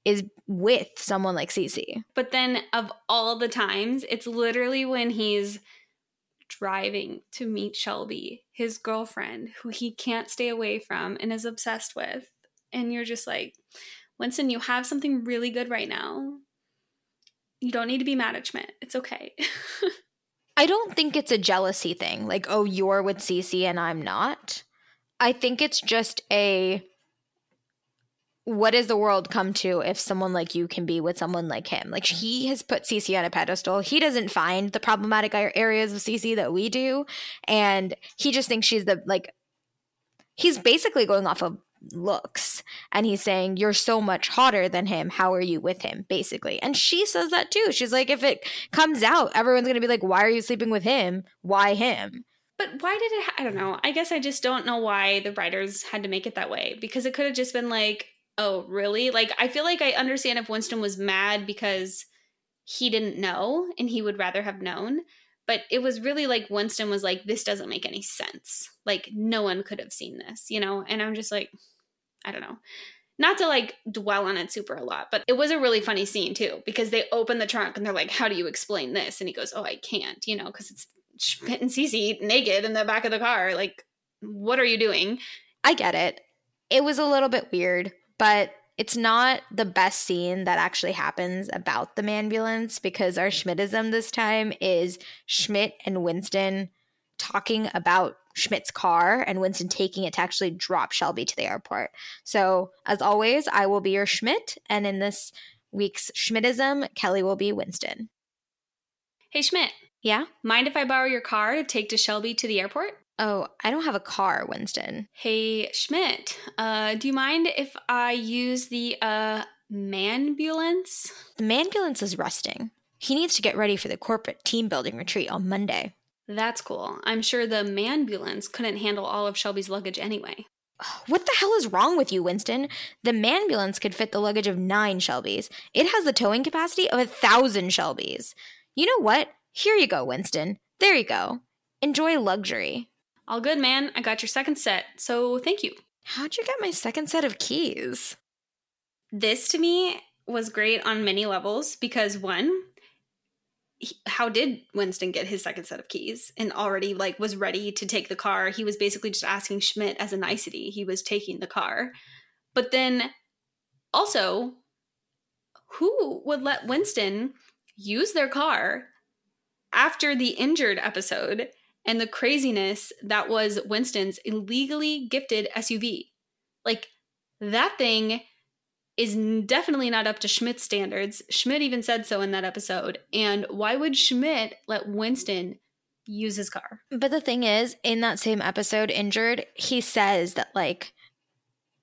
S1: is with someone like Cece.
S2: But then of all the times, it's literally when he's driving to meet Shelby, his girlfriend, who he can't stay away from and is obsessed with. And you're just like, Winston, you have something really good right now. You don't need to be mad at Schmidt. It's okay. *laughs*
S1: I don't think it's a jealousy thing, like, oh, you're with Cece and I'm not. I think it's just a what does the world come to if someone like you can be with someone like him? Like he has put Cece on a pedestal. He doesn't find the problematic areas of Cece that we do, and he just thinks she's the like. He's basically going off of looks, and he's saying you're so much hotter than him. How are you with him? Basically, and she says that too. She's like, if it comes out, everyone's gonna be like, why are you sleeping with him? Why him?
S2: But why did it? Ha- I don't know. I guess I just don't know why the writers had to make it that way because it could have just been like oh, really? Like, I feel like I understand if Winston was mad because he didn't know and he would rather have known. But it was really like Winston was like, this doesn't make any sense. Like, no one could have seen this, you know? And I'm just like, I don't know. Not to like dwell on it super a lot, but it was a really funny scene too because they open the trunk and they're like, how do you explain this? And he goes, oh, I can't, you know, because it's Schmidt and Cece naked in the back of the car. Like, what are you doing?
S1: I get it. It was a little bit weird but it's not the best scene that actually happens about the ambulance because our Schmidtism this time is Schmidt and Winston talking about Schmidt's car and Winston taking it to actually drop Shelby to the airport. So, as always, I will be your Schmidt. And in this week's Schmidtism, Kelly will be Winston.
S2: Hey, Schmidt.
S1: Yeah?
S2: Mind if I borrow your car to take to Shelby to the airport?
S1: Oh, I don't have a car, Winston.
S2: Hey, Schmidt. Uh, do you mind if I use the uh, manbulance?
S1: The manbulance is resting. He needs to get ready for the corporate team building retreat on Monday.
S2: That's cool. I'm sure the manbulance couldn't handle all of Shelby's luggage anyway. *sighs*
S1: What the hell is wrong with you, Winston? The manbulance could fit the luggage of nine Shelbys. It has the towing capacity of a thousand Shelbys. You know what? Here you go, Winston. There you go. Enjoy luxury.
S2: All good, man. I got your second set, so thank you.
S1: How'd you get my second set of keys?
S2: This to me was great on many levels because one, how did Winston get his second set of keys and already like was ready to take the car? He was basically just asking Schmidt as a nicety. He was taking the car. But then also, who would let Winston use their car after the injured episode and the craziness that was Winston's illegally gifted SUV. Like that thing is definitely not up to Schmidt's standards. Schmidt even said so in that episode. And why would Schmidt let Winston use his car?
S1: But the thing is, in that same episode, Injured, he says that, like,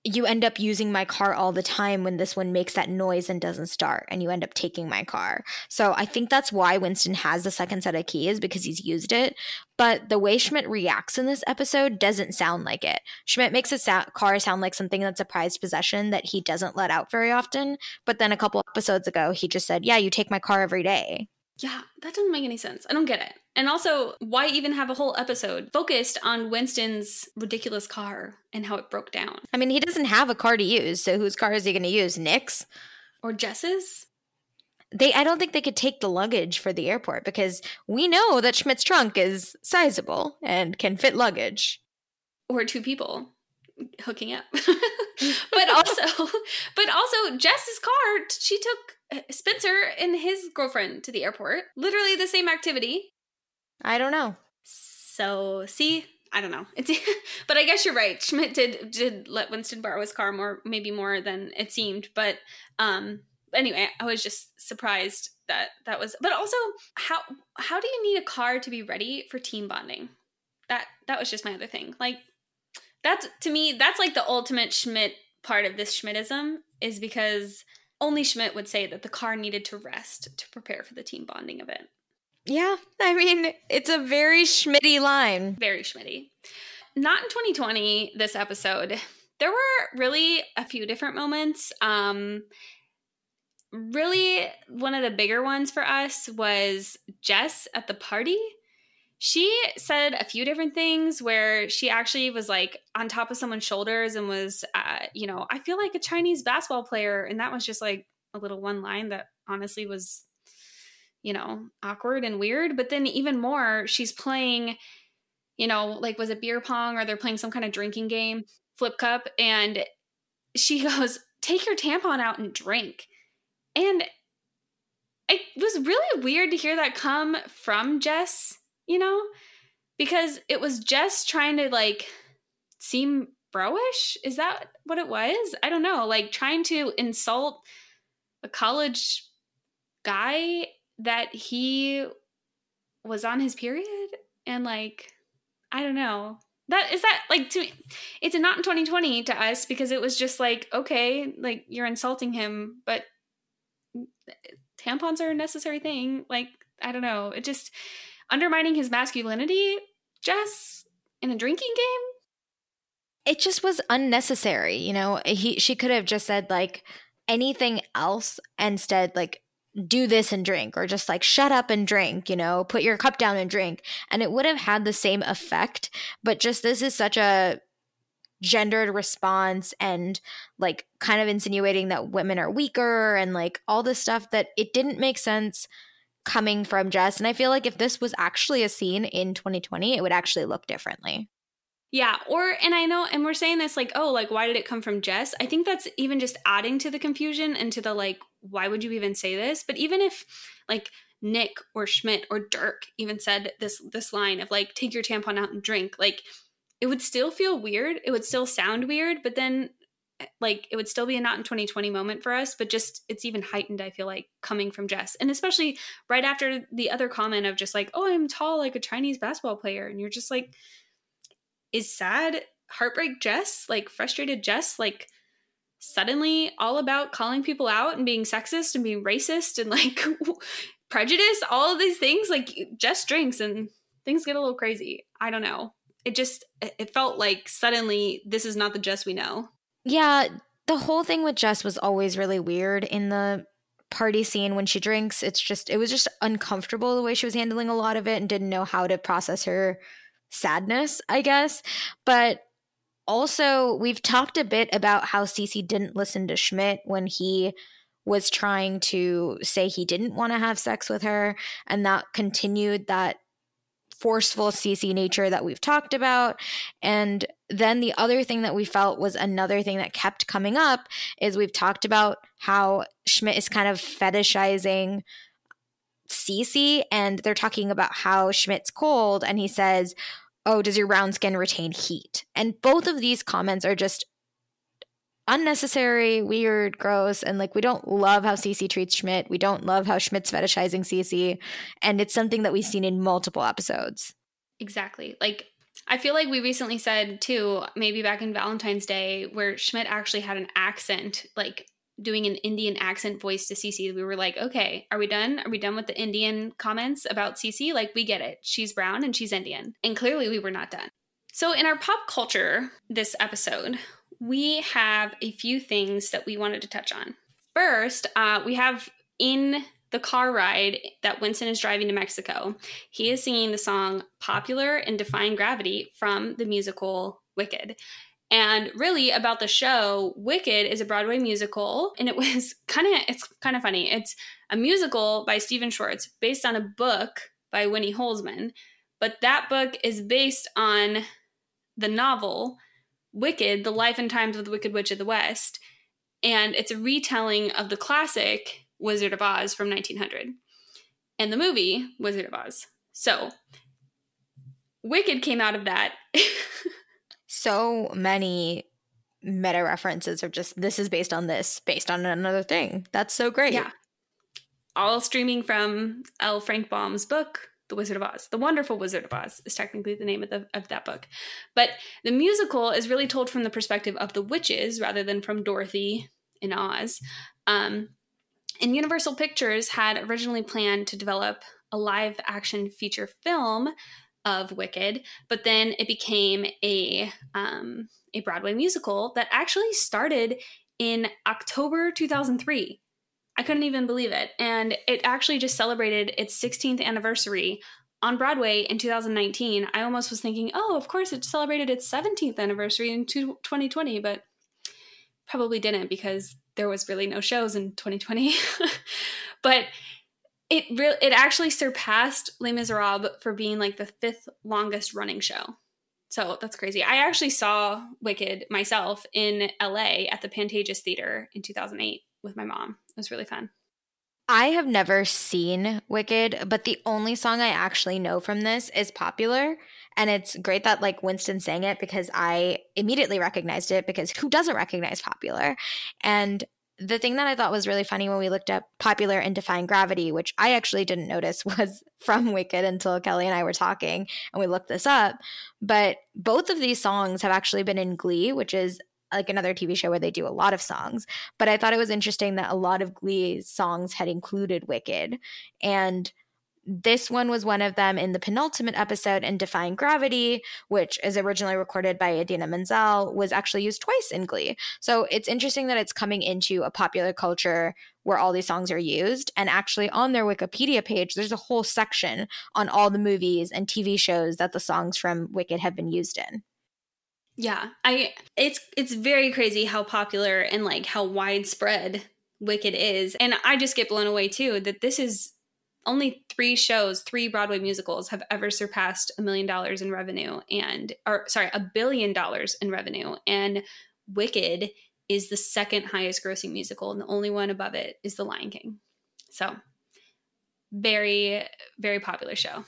S1: you end up using my car all the time when this one makes that noise and doesn't start and you end up taking my car. So I think that's why Winston has the second set of keys because he's used it. But the way Schmidt reacts in this episode doesn't sound like it. Schmidt makes his sa- car sound like something that's a prized possession that he doesn't let out very often. But then a couple episodes ago, he just said, Yeah, you take my car every day.
S2: Yeah, that doesn't make any sense. I don't get it. And also, why even have a whole episode focused on Winston's ridiculous car and how it broke down?
S1: I mean, he doesn't have a car to use, so whose car is he going to use? Nick's?
S2: Or Jess's?
S1: They I don't think they could take the luggage for the airport because we know that Schmidt's trunk is sizable and can fit luggage.
S2: Or two people hooking up. *laughs* but also *laughs* but also Jess's car, she took Spencer and his girlfriend to the airport. Literally the same activity.
S1: I don't know.
S2: So, see, I don't know. It's *laughs* but I guess you're right. Schmidt did did let Winston borrow his car more maybe more than it seemed, but um anyway, I was just surprised that that was but also how how do you need a car to be ready for team bonding? That that was just my other thing. Like that's to me that's like the ultimate Schmidt part of this Schmidtism is because only Schmidt would say that the car needed to rest to prepare for the team bonding event.
S1: Yeah, I mean, it's a very Schmitty line.
S2: Very Schmitty. Not in 2020, this episode. There were really a few different moments. Um, really, one of the bigger ones for us was Jess at the party. She said a few different things where she actually was like on top of someone's shoulders and was, uh, you know, I feel like a Chinese basketball player. And that was just like a little one line that honestly was you know, awkward and weird. But then even more, she's playing, you know, like was it beer pong or they're playing some kind of drinking game, flip cup, and she *laughs* goes, "Take your tampon out and drink." And it was really weird to hear that come from Jess, you know, because it was just trying to like seem broish. Is that what it was? I don't know. Like trying to insult a college guy that he was on his period and like I don't know. That is that like to it's not in 2020 to us because it was just like okay, like you're insulting him, but mm, tampons are a necessary thing. Like I don't know. It just undermining his masculinity, Jess, in a drinking game.
S1: It just was unnecessary, you know. He she could have just said like anything else instead like do this and drink or just like shut up and drink you know put your cup down and drink and it would have had the same effect but just this is such a gendered response and like kind of insinuating that women are weaker and like all this stuff that it didn't make sense coming from Jess and I feel like if this was actually a scene in 2020 it would actually look differently
S2: yeah, or and I know and we're saying this like, oh, like why did it come from Jess? I think that's even just adding to the confusion and to the like why would you even say this? But even if like Nick or Schmidt or Dirk even said this this line of like take your tampon out and drink like it would still feel weird it would still sound weird but then Eh, like it would still be a not in 2020 moment for us but just it's even heightened i feel like coming from jess. And especially right after the other comment of just like oh i'm tall like a chinese basketball player. And you're just like is sad heartbreak jess? Like frustrated jess like suddenly all about calling people out and being sexist and being racist and like *laughs* prejudice all of these things? Like jess drinks and things get a little crazy. I don't know. It just it felt like suddenly this is not the jess we know
S1: yeah, the whole thing with Jess was always really weird in the party scene when she drinks. It's just, it was just uncomfortable the way she was handling a lot of it and didn't know how to process her sadness, I guess. But also, we've talked a bit about how Cece didn't listen to Schmidt when he was trying to say he didn't want to have sex with her. And that continued that forceful Cece nature that we've talked about. And then the other thing that we felt was another thing that kept coming up is we've talked about how Schmidt is kind of fetishizing Cece and they're talking about how Schmidt's cold and he says, "Oh, does your brown skin retain heat?" And both of these comments are just unnecessary, weird, gross, and like we don't love how Cece treats Schmidt. We don't love how Schmidt's fetishizing Cece, and it's something that we've seen in multiple episodes.
S2: Exactly. Like I feel like we recently said too, maybe back in Valentine's Day, where Schmidt actually had an accent, like doing an Indian accent voice to Cece. We were like, okay, are we done? Are we done with the Indian comments about Cece? Like, we get it. She's brown and she's Indian. And clearly, we were not done. So, in our pop culture this episode, we have a few things that we wanted to touch on. First, uh, we have in the car ride that Winston is driving to Mexico, he is singing the song Popular and Defying Gravity from the musical Wicked. And really about the show, Wicked is a Broadway musical and it was *laughs* kind of it's kind of funny. It's a musical by Stephen Schwartz based on a book by Winnie Holzman, but that book is based on the novel Wicked, The Life and Times of the Wicked Witch of the West. And it's a retelling of the classic Wizard of Oz from 1900 and the movie Wizard of Oz. So, Wicked came out of that. *laughs*
S1: so many meta references are just this is based on this, based on another thing. That's so great.
S2: Yeah. All streaming from L. Frank Baum's book, the Wizard of Oz. The Wonderful Wizard of Oz is technically the name of, the, of that book. But the musical is really told from the perspective of the witches rather than from Dorothy in Oz. Um, and Universal Pictures had originally planned to develop a live action feature film of Wicked, but then it became a um, a Broadway musical that actually started in October 2003. I couldn't even believe it. And it actually just celebrated its 16th anniversary on Broadway in 2019. I almost was thinking, oh, of course, it celebrated its 17th anniversary in 2020, but probably didn't because there was really no shows in 2020. *laughs* but it it actually surpassed Les Miserables for being like the fifth longest running show. So that's crazy. I actually saw Wicked myself in LA at the Pantages Theater in 2008 with my mom. Was really fun.
S1: I have never seen Wicked, but the only song I actually know from this is Popular. And it's great that like Winston sang it because I immediately recognized it because who doesn't recognize Popular? And the thing that I thought was really funny when we looked up Popular and Defying Gravity, which I actually didn't notice *laughs* was from Wicked until Kelly and I were talking and we looked this up. But both of these songs have actually been in Glee, which is like another TV show where they do a lot of songs. But I thought it was interesting that a lot of Glee songs had included Wicked. And this one was one of them in the penultimate episode in Defying Gravity, which is originally recorded by Idina Menzel, was actually used twice in Glee. So it's interesting that it's coming into a popular culture where all these songs are used. And actually, on their Wikipedia page, there's a whole section on all the movies and TV shows that the songs from Wicked have been used in.
S2: Yeah, I it's it's very crazy how popular and like how widespread Wicked is. And I just get blown away too that this is only three shows, three Broadway musicals have ever surpassed a million dollars in revenue and or sorry, a billion dollars in revenue. And Wicked is the second highest grossing musical, and the only one above it is The Lion King. So very, very popular show.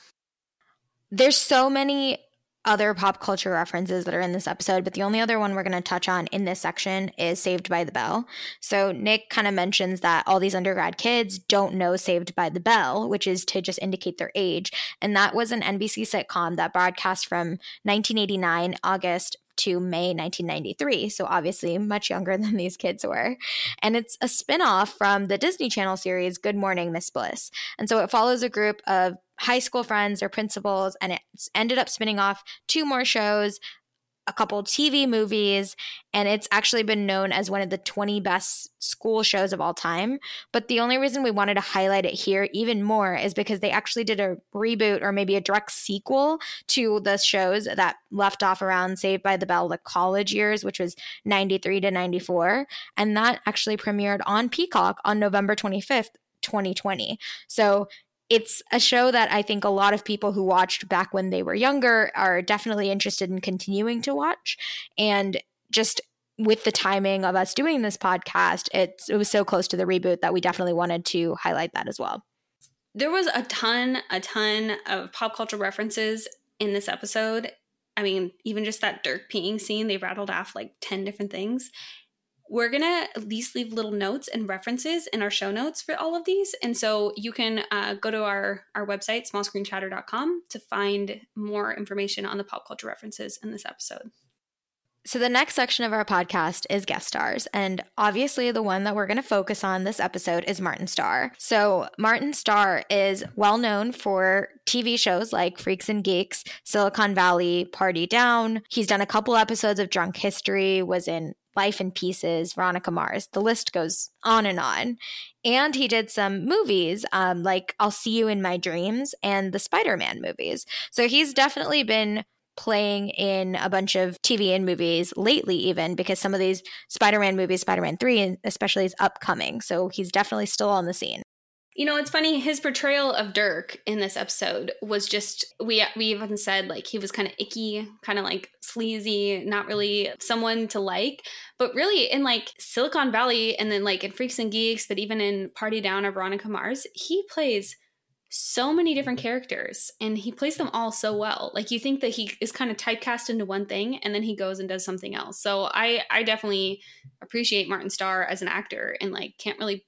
S1: There's so many other pop culture references that are in this episode, but the only other one we're going to touch on in this section is Saved by the Bell. So Nick kind of mentions that all these undergrad kids don't know Saved by the Bell, which is to just indicate their age. And that was an NBC sitcom that broadcast from 1989 August to May 1993. So obviously much younger *laughs* than these kids were. And it's a spin-off from the Disney Channel series Good Morning Miss Bliss. And so it follows a group of high school friends or principals and it's ended up spinning off two more shows a couple TV movies, and it's actually been known as one of the 20 best school shows of all time. But the only reason we wanted to highlight it here even more is because they actually did a reboot or maybe a direct sequel to the shows that left off around Saved by the Bell, the college years, which was 93 to 94. And that actually premiered on Peacock on November 25th. 2020. So it's a show that I think a lot of people who watched back when they were younger are definitely interested in continuing to watch. And just with the timing of us doing this podcast, it, it was so close to the reboot that we definitely wanted to highlight that as well.
S2: There was a ton, a ton of pop culture references in this episode. I mean, even just that Dirk peeing scene, they rattled off like 10 different things we're going to at least leave little notes and references in our show notes for all of these. And so you can uh, go to our, our website, smallscreenchatter.com, to find more information on the pop culture references in this episode.
S1: So, the next section of our podcast is guest stars. And obviously, the one that we're going to focus on this episode is Martin Starr. So, Martin Starr is well known for TV shows like Freaks and Geeks, Silicon Valley, Party Down. He's done a couple episodes of Drunk History, was in Life in Pieces, Veronica Mars. The list goes on and on. And he did some movies um, like I'll See You in My Dreams and the Spider Man movies. So he's definitely been playing in a bunch of TV and movies lately, even because some of these Spider Man movies, Spider Man 3 especially, is upcoming. So he's definitely still on the scene.
S2: You know, it's funny. His portrayal of Dirk in this episode was just we we even said like he was kind of icky, kind of like sleazy, not really someone to like. But really, in like Silicon Valley, and then like in Freaks and Geeks, but even in Party Down or Veronica Mars, he plays so many different characters and he plays them all so well like you think that he is kind of typecast into one thing and then he goes and does something else so i i definitely appreciate martin starr as an actor and like can't really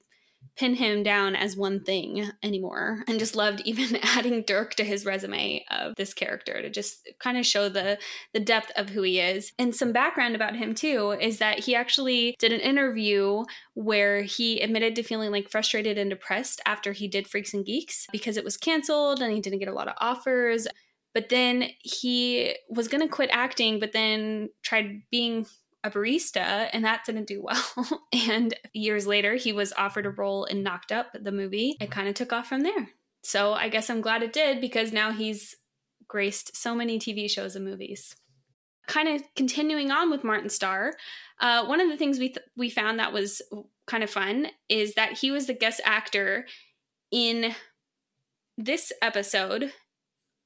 S2: pin him down as one thing anymore and just loved even *laughs* adding dirk to his resume of this character to just kind of show the the depth of who he is. And some background about him too is that he actually did an interview where he admitted to feeling like frustrated and depressed after he did freaks and geeks because it was canceled and he didn't get a lot of offers. But then he was going to quit acting but then tried being a barista, and that didn't do well. *laughs* and years later, he was offered a role in Knocked Up, the movie. It kind of took off from there. So I guess I'm glad it did because now he's graced so many TV shows and movies. Kind of continuing on with Martin Starr, uh, one of the things we th- we found that was kind of fun is that he was the guest actor in this episode,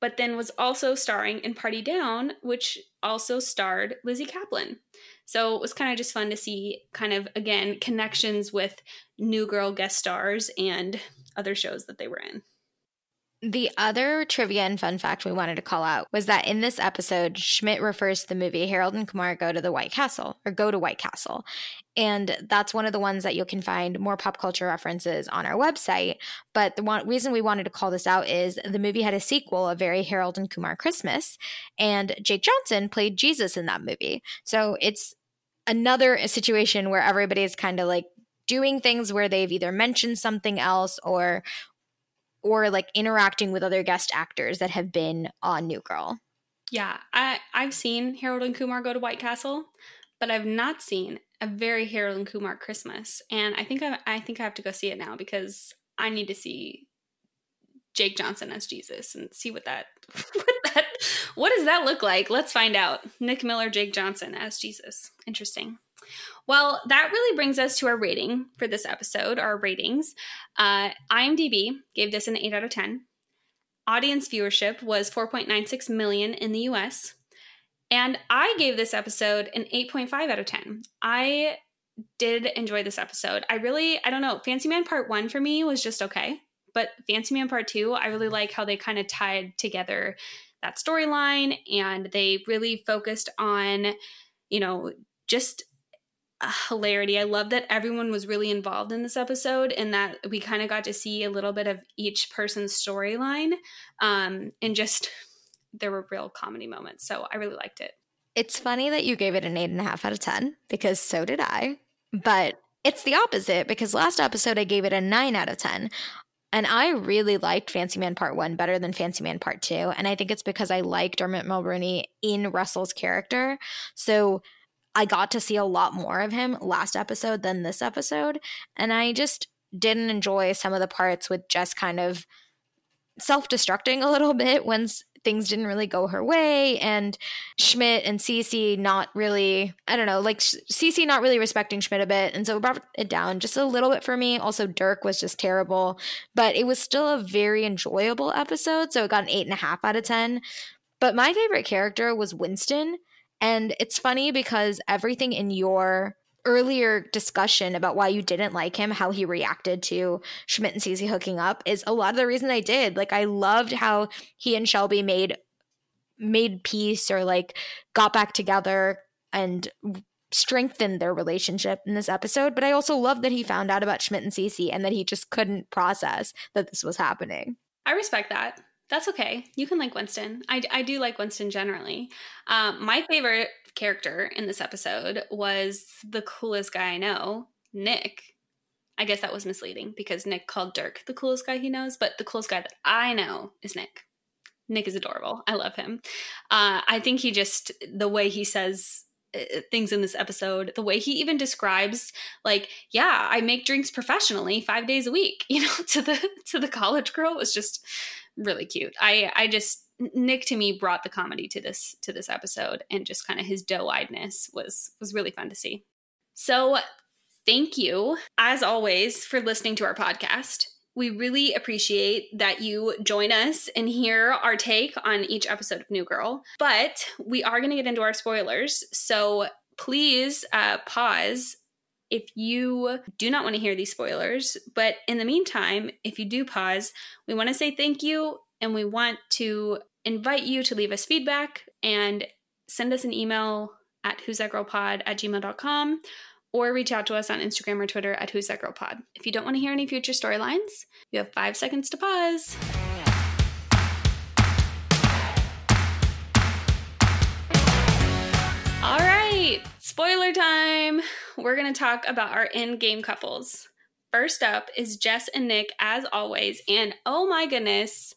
S2: but then was also starring in Party Down, which also starred Lizzie Caplan. So it was kind of just fun to see, kind of again, connections with New Girl guest stars and other shows that they were in.
S1: The other trivia and fun fact we wanted to call out was that in this episode, Schmidt refers to the movie Harold and Kumar Go to the White Castle or Go to White Castle. And that's one of the ones that you can find more pop culture references on our website. But the one reason we wanted to call this out is the movie had a sequel, A Very Harold and Kumar Christmas, and Jake Johnson played Jesus in that movie. So it's another situation where everybody's kind of like doing things where they've either mentioned something else or or like interacting with other guest actors that have been on New Girl.
S2: Yeah, I I've seen Harold and Kumar go to White Castle, but I've not seen a very Harold and Kumar Christmas, and I think I I think I have to go see it now because I need to see Jake Johnson as Jesus and see what that *laughs* what what does that look like? Let's find out. Nick Miller, Jake Johnson as Jesus. Interesting. Well, that really brings us to our rating for this episode, our ratings. Uh, IMDb gave this an 8 out of 10. Audience viewership was 4.96 million in the US. And I gave this episode an 8.5 out of 10. I did enjoy this episode. I really, I don't know, Fancy Man Part 1 for me was just okay but Fancy Man Part 2, I really like how they kind of tied together that storyline and they really focused on, you know, just hilarity. I love that everyone was really involved in this episode and that we kind of got to see a little bit of each person's storyline. Um, and just *laughs* there were real comedy moments. So I really liked it.
S1: It's funny that you gave it an eight and a half out of 10 because so did I. But it's the opposite because last episode I gave it a nine out of 10. And I really liked Fancy Man Part 1 better than Fancy Man Part 2. And I think it's because I like Dermot Mulroney in Russell's character. So I got to see a lot more of him last episode than this episode. And I just didn't enjoy some of the parts with just kind of self destructing a little bit when things didn't really go her way and Schmidt and Cece not really I don't know like Cece not really respecting Schmidt a bit and so it brought it down just a little bit for me. Also Dirk was just terrible but it was still a very enjoyable episode so it got an eight and a half out of ten. But my favorite character was Winston and it's funny because everything in your earlier discussion about why you didn't like him, how he reacted to Schmidt and Cece hooking up, is a lot of the reason I did. Like I loved how he and Shelby made made peace or like got back together and strengthened their relationship in this episode. But I also love that he found out about Schmidt and Cece and that he just couldn't process that this was happening.
S2: I respect that that's okay. You can like Winston. I, I do like Winston generally. Um, my favorite character in this episode was the coolest guy I know, Nick. I guess that was misleading because Nick called Dirk the coolest guy he knows, but the coolest guy that I know is Nick. Nick is adorable. I love him. Uh, I think he just, the way he says uh, things in this episode the way he even describes like yeah i make drinks professionally five days a week *laughs* you know to the to the college girl was just really cute. I I just Nick to me brought the comedy to this to this episode and just kind of his doe-eyedness was was really fun to see. So thank you as always for listening to our podcast. We really appreciate that you join us and hear our take on each episode of New Girl. But we are going to get into our spoilers. So please uh, pause if you do not want to hear these spoilers. But in the meantime, if you do pause, we want to say thank you and we want to invite you to leave us feedback and send us an email at who's that girl pod at gmail.com or reach out to us on Instagram or Twitter at who's that girl pod. If you don't want to hear any future storylines, you have five seconds to pause. All right, spoiler time we're going to talk about our endgame couples. First up is Jess and Nick, as always. And oh my goodness,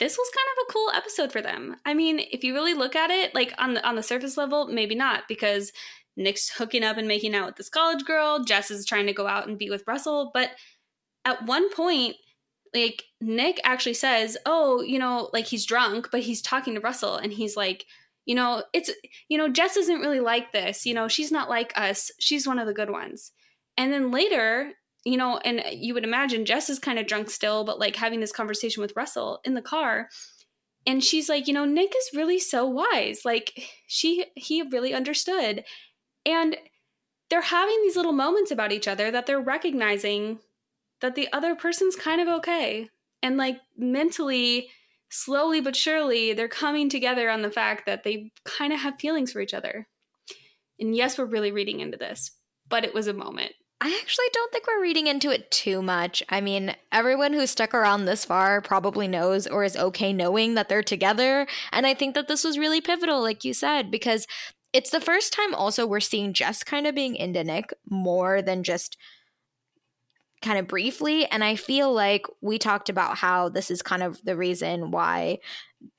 S2: this was kind of a cool episode for them. I mean, if you really look at it, like on the on the surface level, maybe not, because Nick's hooking up and making out with this college girl. Jess is trying to go out and be with Russell. But at one point, like Nick actually says, Oh, you know, like he's drunk, but he's talking to Russell and he's like, you know, it's, you know, Jess isn't really like this. You know, she's not like us. She's one of the good ones. And then later, you know, and you would imagine Jess is kind of drunk still, but like having this conversation with Russell in the car. And she's like, you know, Nick is really so wise. Like, she, he really understood. And they're having these little moments about each other that they're recognizing that the other person's kind of okay. And like mentally, slowly but surely they're coming together on the fact that they kind of have feelings for each other. And yes, we're really reading into this, but it was a moment.
S1: I actually don't think we're reading into it too much. I mean, everyone who's stuck around this far probably knows or is okay knowing that they're together. And I think that this was really pivotal, like you said, because it's the first time also we're seeing Jess kind of being into Nick more than just kind of briefly. And I feel like we talked about how this is kind of the reason why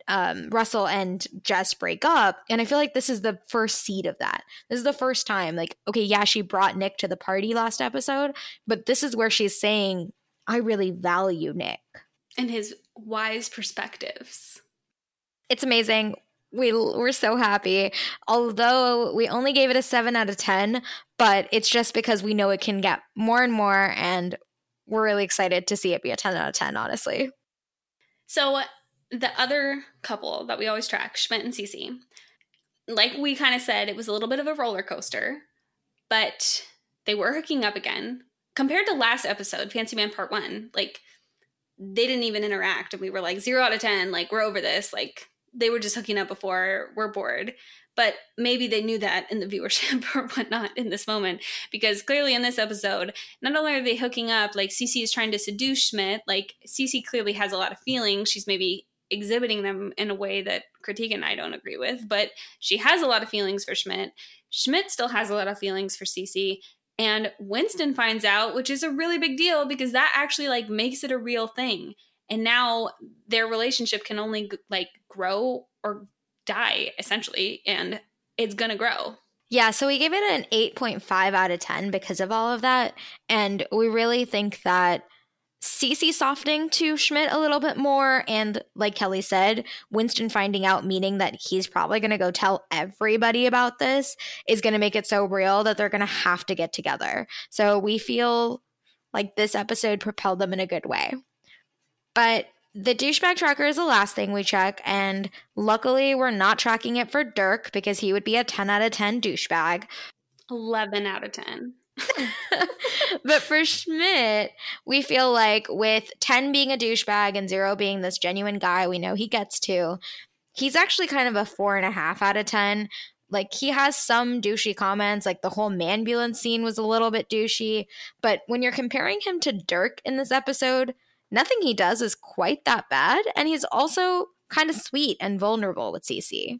S1: um, Russell and Jess break up. And I feel like this is the first seed of that. This is the first time, like, okay, yeah, she brought Nick to the party last episode, but this is where she's saying, I really value Nick.
S2: And his wise perspectives.
S1: It's amazing we we're so happy. Although we only gave it a 7 out of 10, but it's just because we know it can get more and more and we're really excited to see it be a 10 out of 10, honestly.
S2: So the other couple that we always track, Schmidt and Cece, like we kind of said, it was a little bit of a roller coaster, but they were hooking up again. Compared to last episode, Fancy Man Part 1, like they didn't even interact and we were like zero out of ten like we're over this like they were just hooking up before we're bored but maybe they knew that in the viewership *laughs* or whatnot in this moment because clearly in this episode not only are they hooking up like Cece is trying to seduce schmidt like Cece clearly has a lot of feelings she's maybe exhibiting them in a way that critique and i don't agree with but she has a lot of feelings for schmidt. Schmidt still has a lot of feelings for Cece and winston finds out which is a really big deal because that actually like makes it a real thing. And now their relationship can only like grow or die essentially and it's going to grow.
S1: Yeah, so we gave it an 8.5 out of 10 because of all of that. And we really think that Cece softening to Schmidt a little bit more, and like Kelly said, Winston finding out, meaning that he's probably going to go tell everybody about this, is going to make it so real that they're going to have to get together. So we feel like this episode propelled them in a good way. But the douchebag tracker is the last thing we check, and luckily we're not tracking it for Dirk because he would be a 10 out of 10 douchebag.
S2: 11 out of 10. *laughs*
S1: but for Schmidt, we feel like with 10 being a douchebag and zero being this genuine guy we know he gets to, he's actually kind of a four and a half out of 10. Like he has some douchey comments, like the whole ambulance scene was a little bit douchey. But when you're comparing him to Dirk in this episode, nothing he does is quite that bad. And he's also kind of sweet and vulnerable with Cece.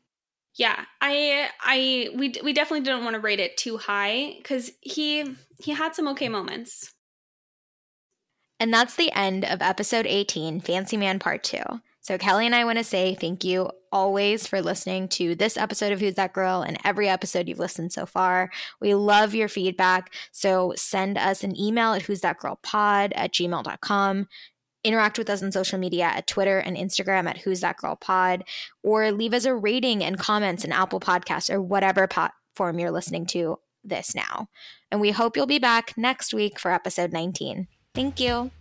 S2: Yeah, I I we we definitely didn't want to rate it too high cuz he he had some okay moments.
S1: And that's the end of episode 18, Fancy Man Part 2. So Kelly and I want to say thank you always for listening to this episode of Who's That Girl and every episode you've listened so far. We love your feedback. So send us an email at who's that girl pod at gmail.com interact with us on social media at Twitter and Instagram at Who's That Girl Pod, or leave us a rating and comments in Apple Podcasts or whatever platform you're listening to this now. And we hope you'll be back next week for episode 19. Thank you.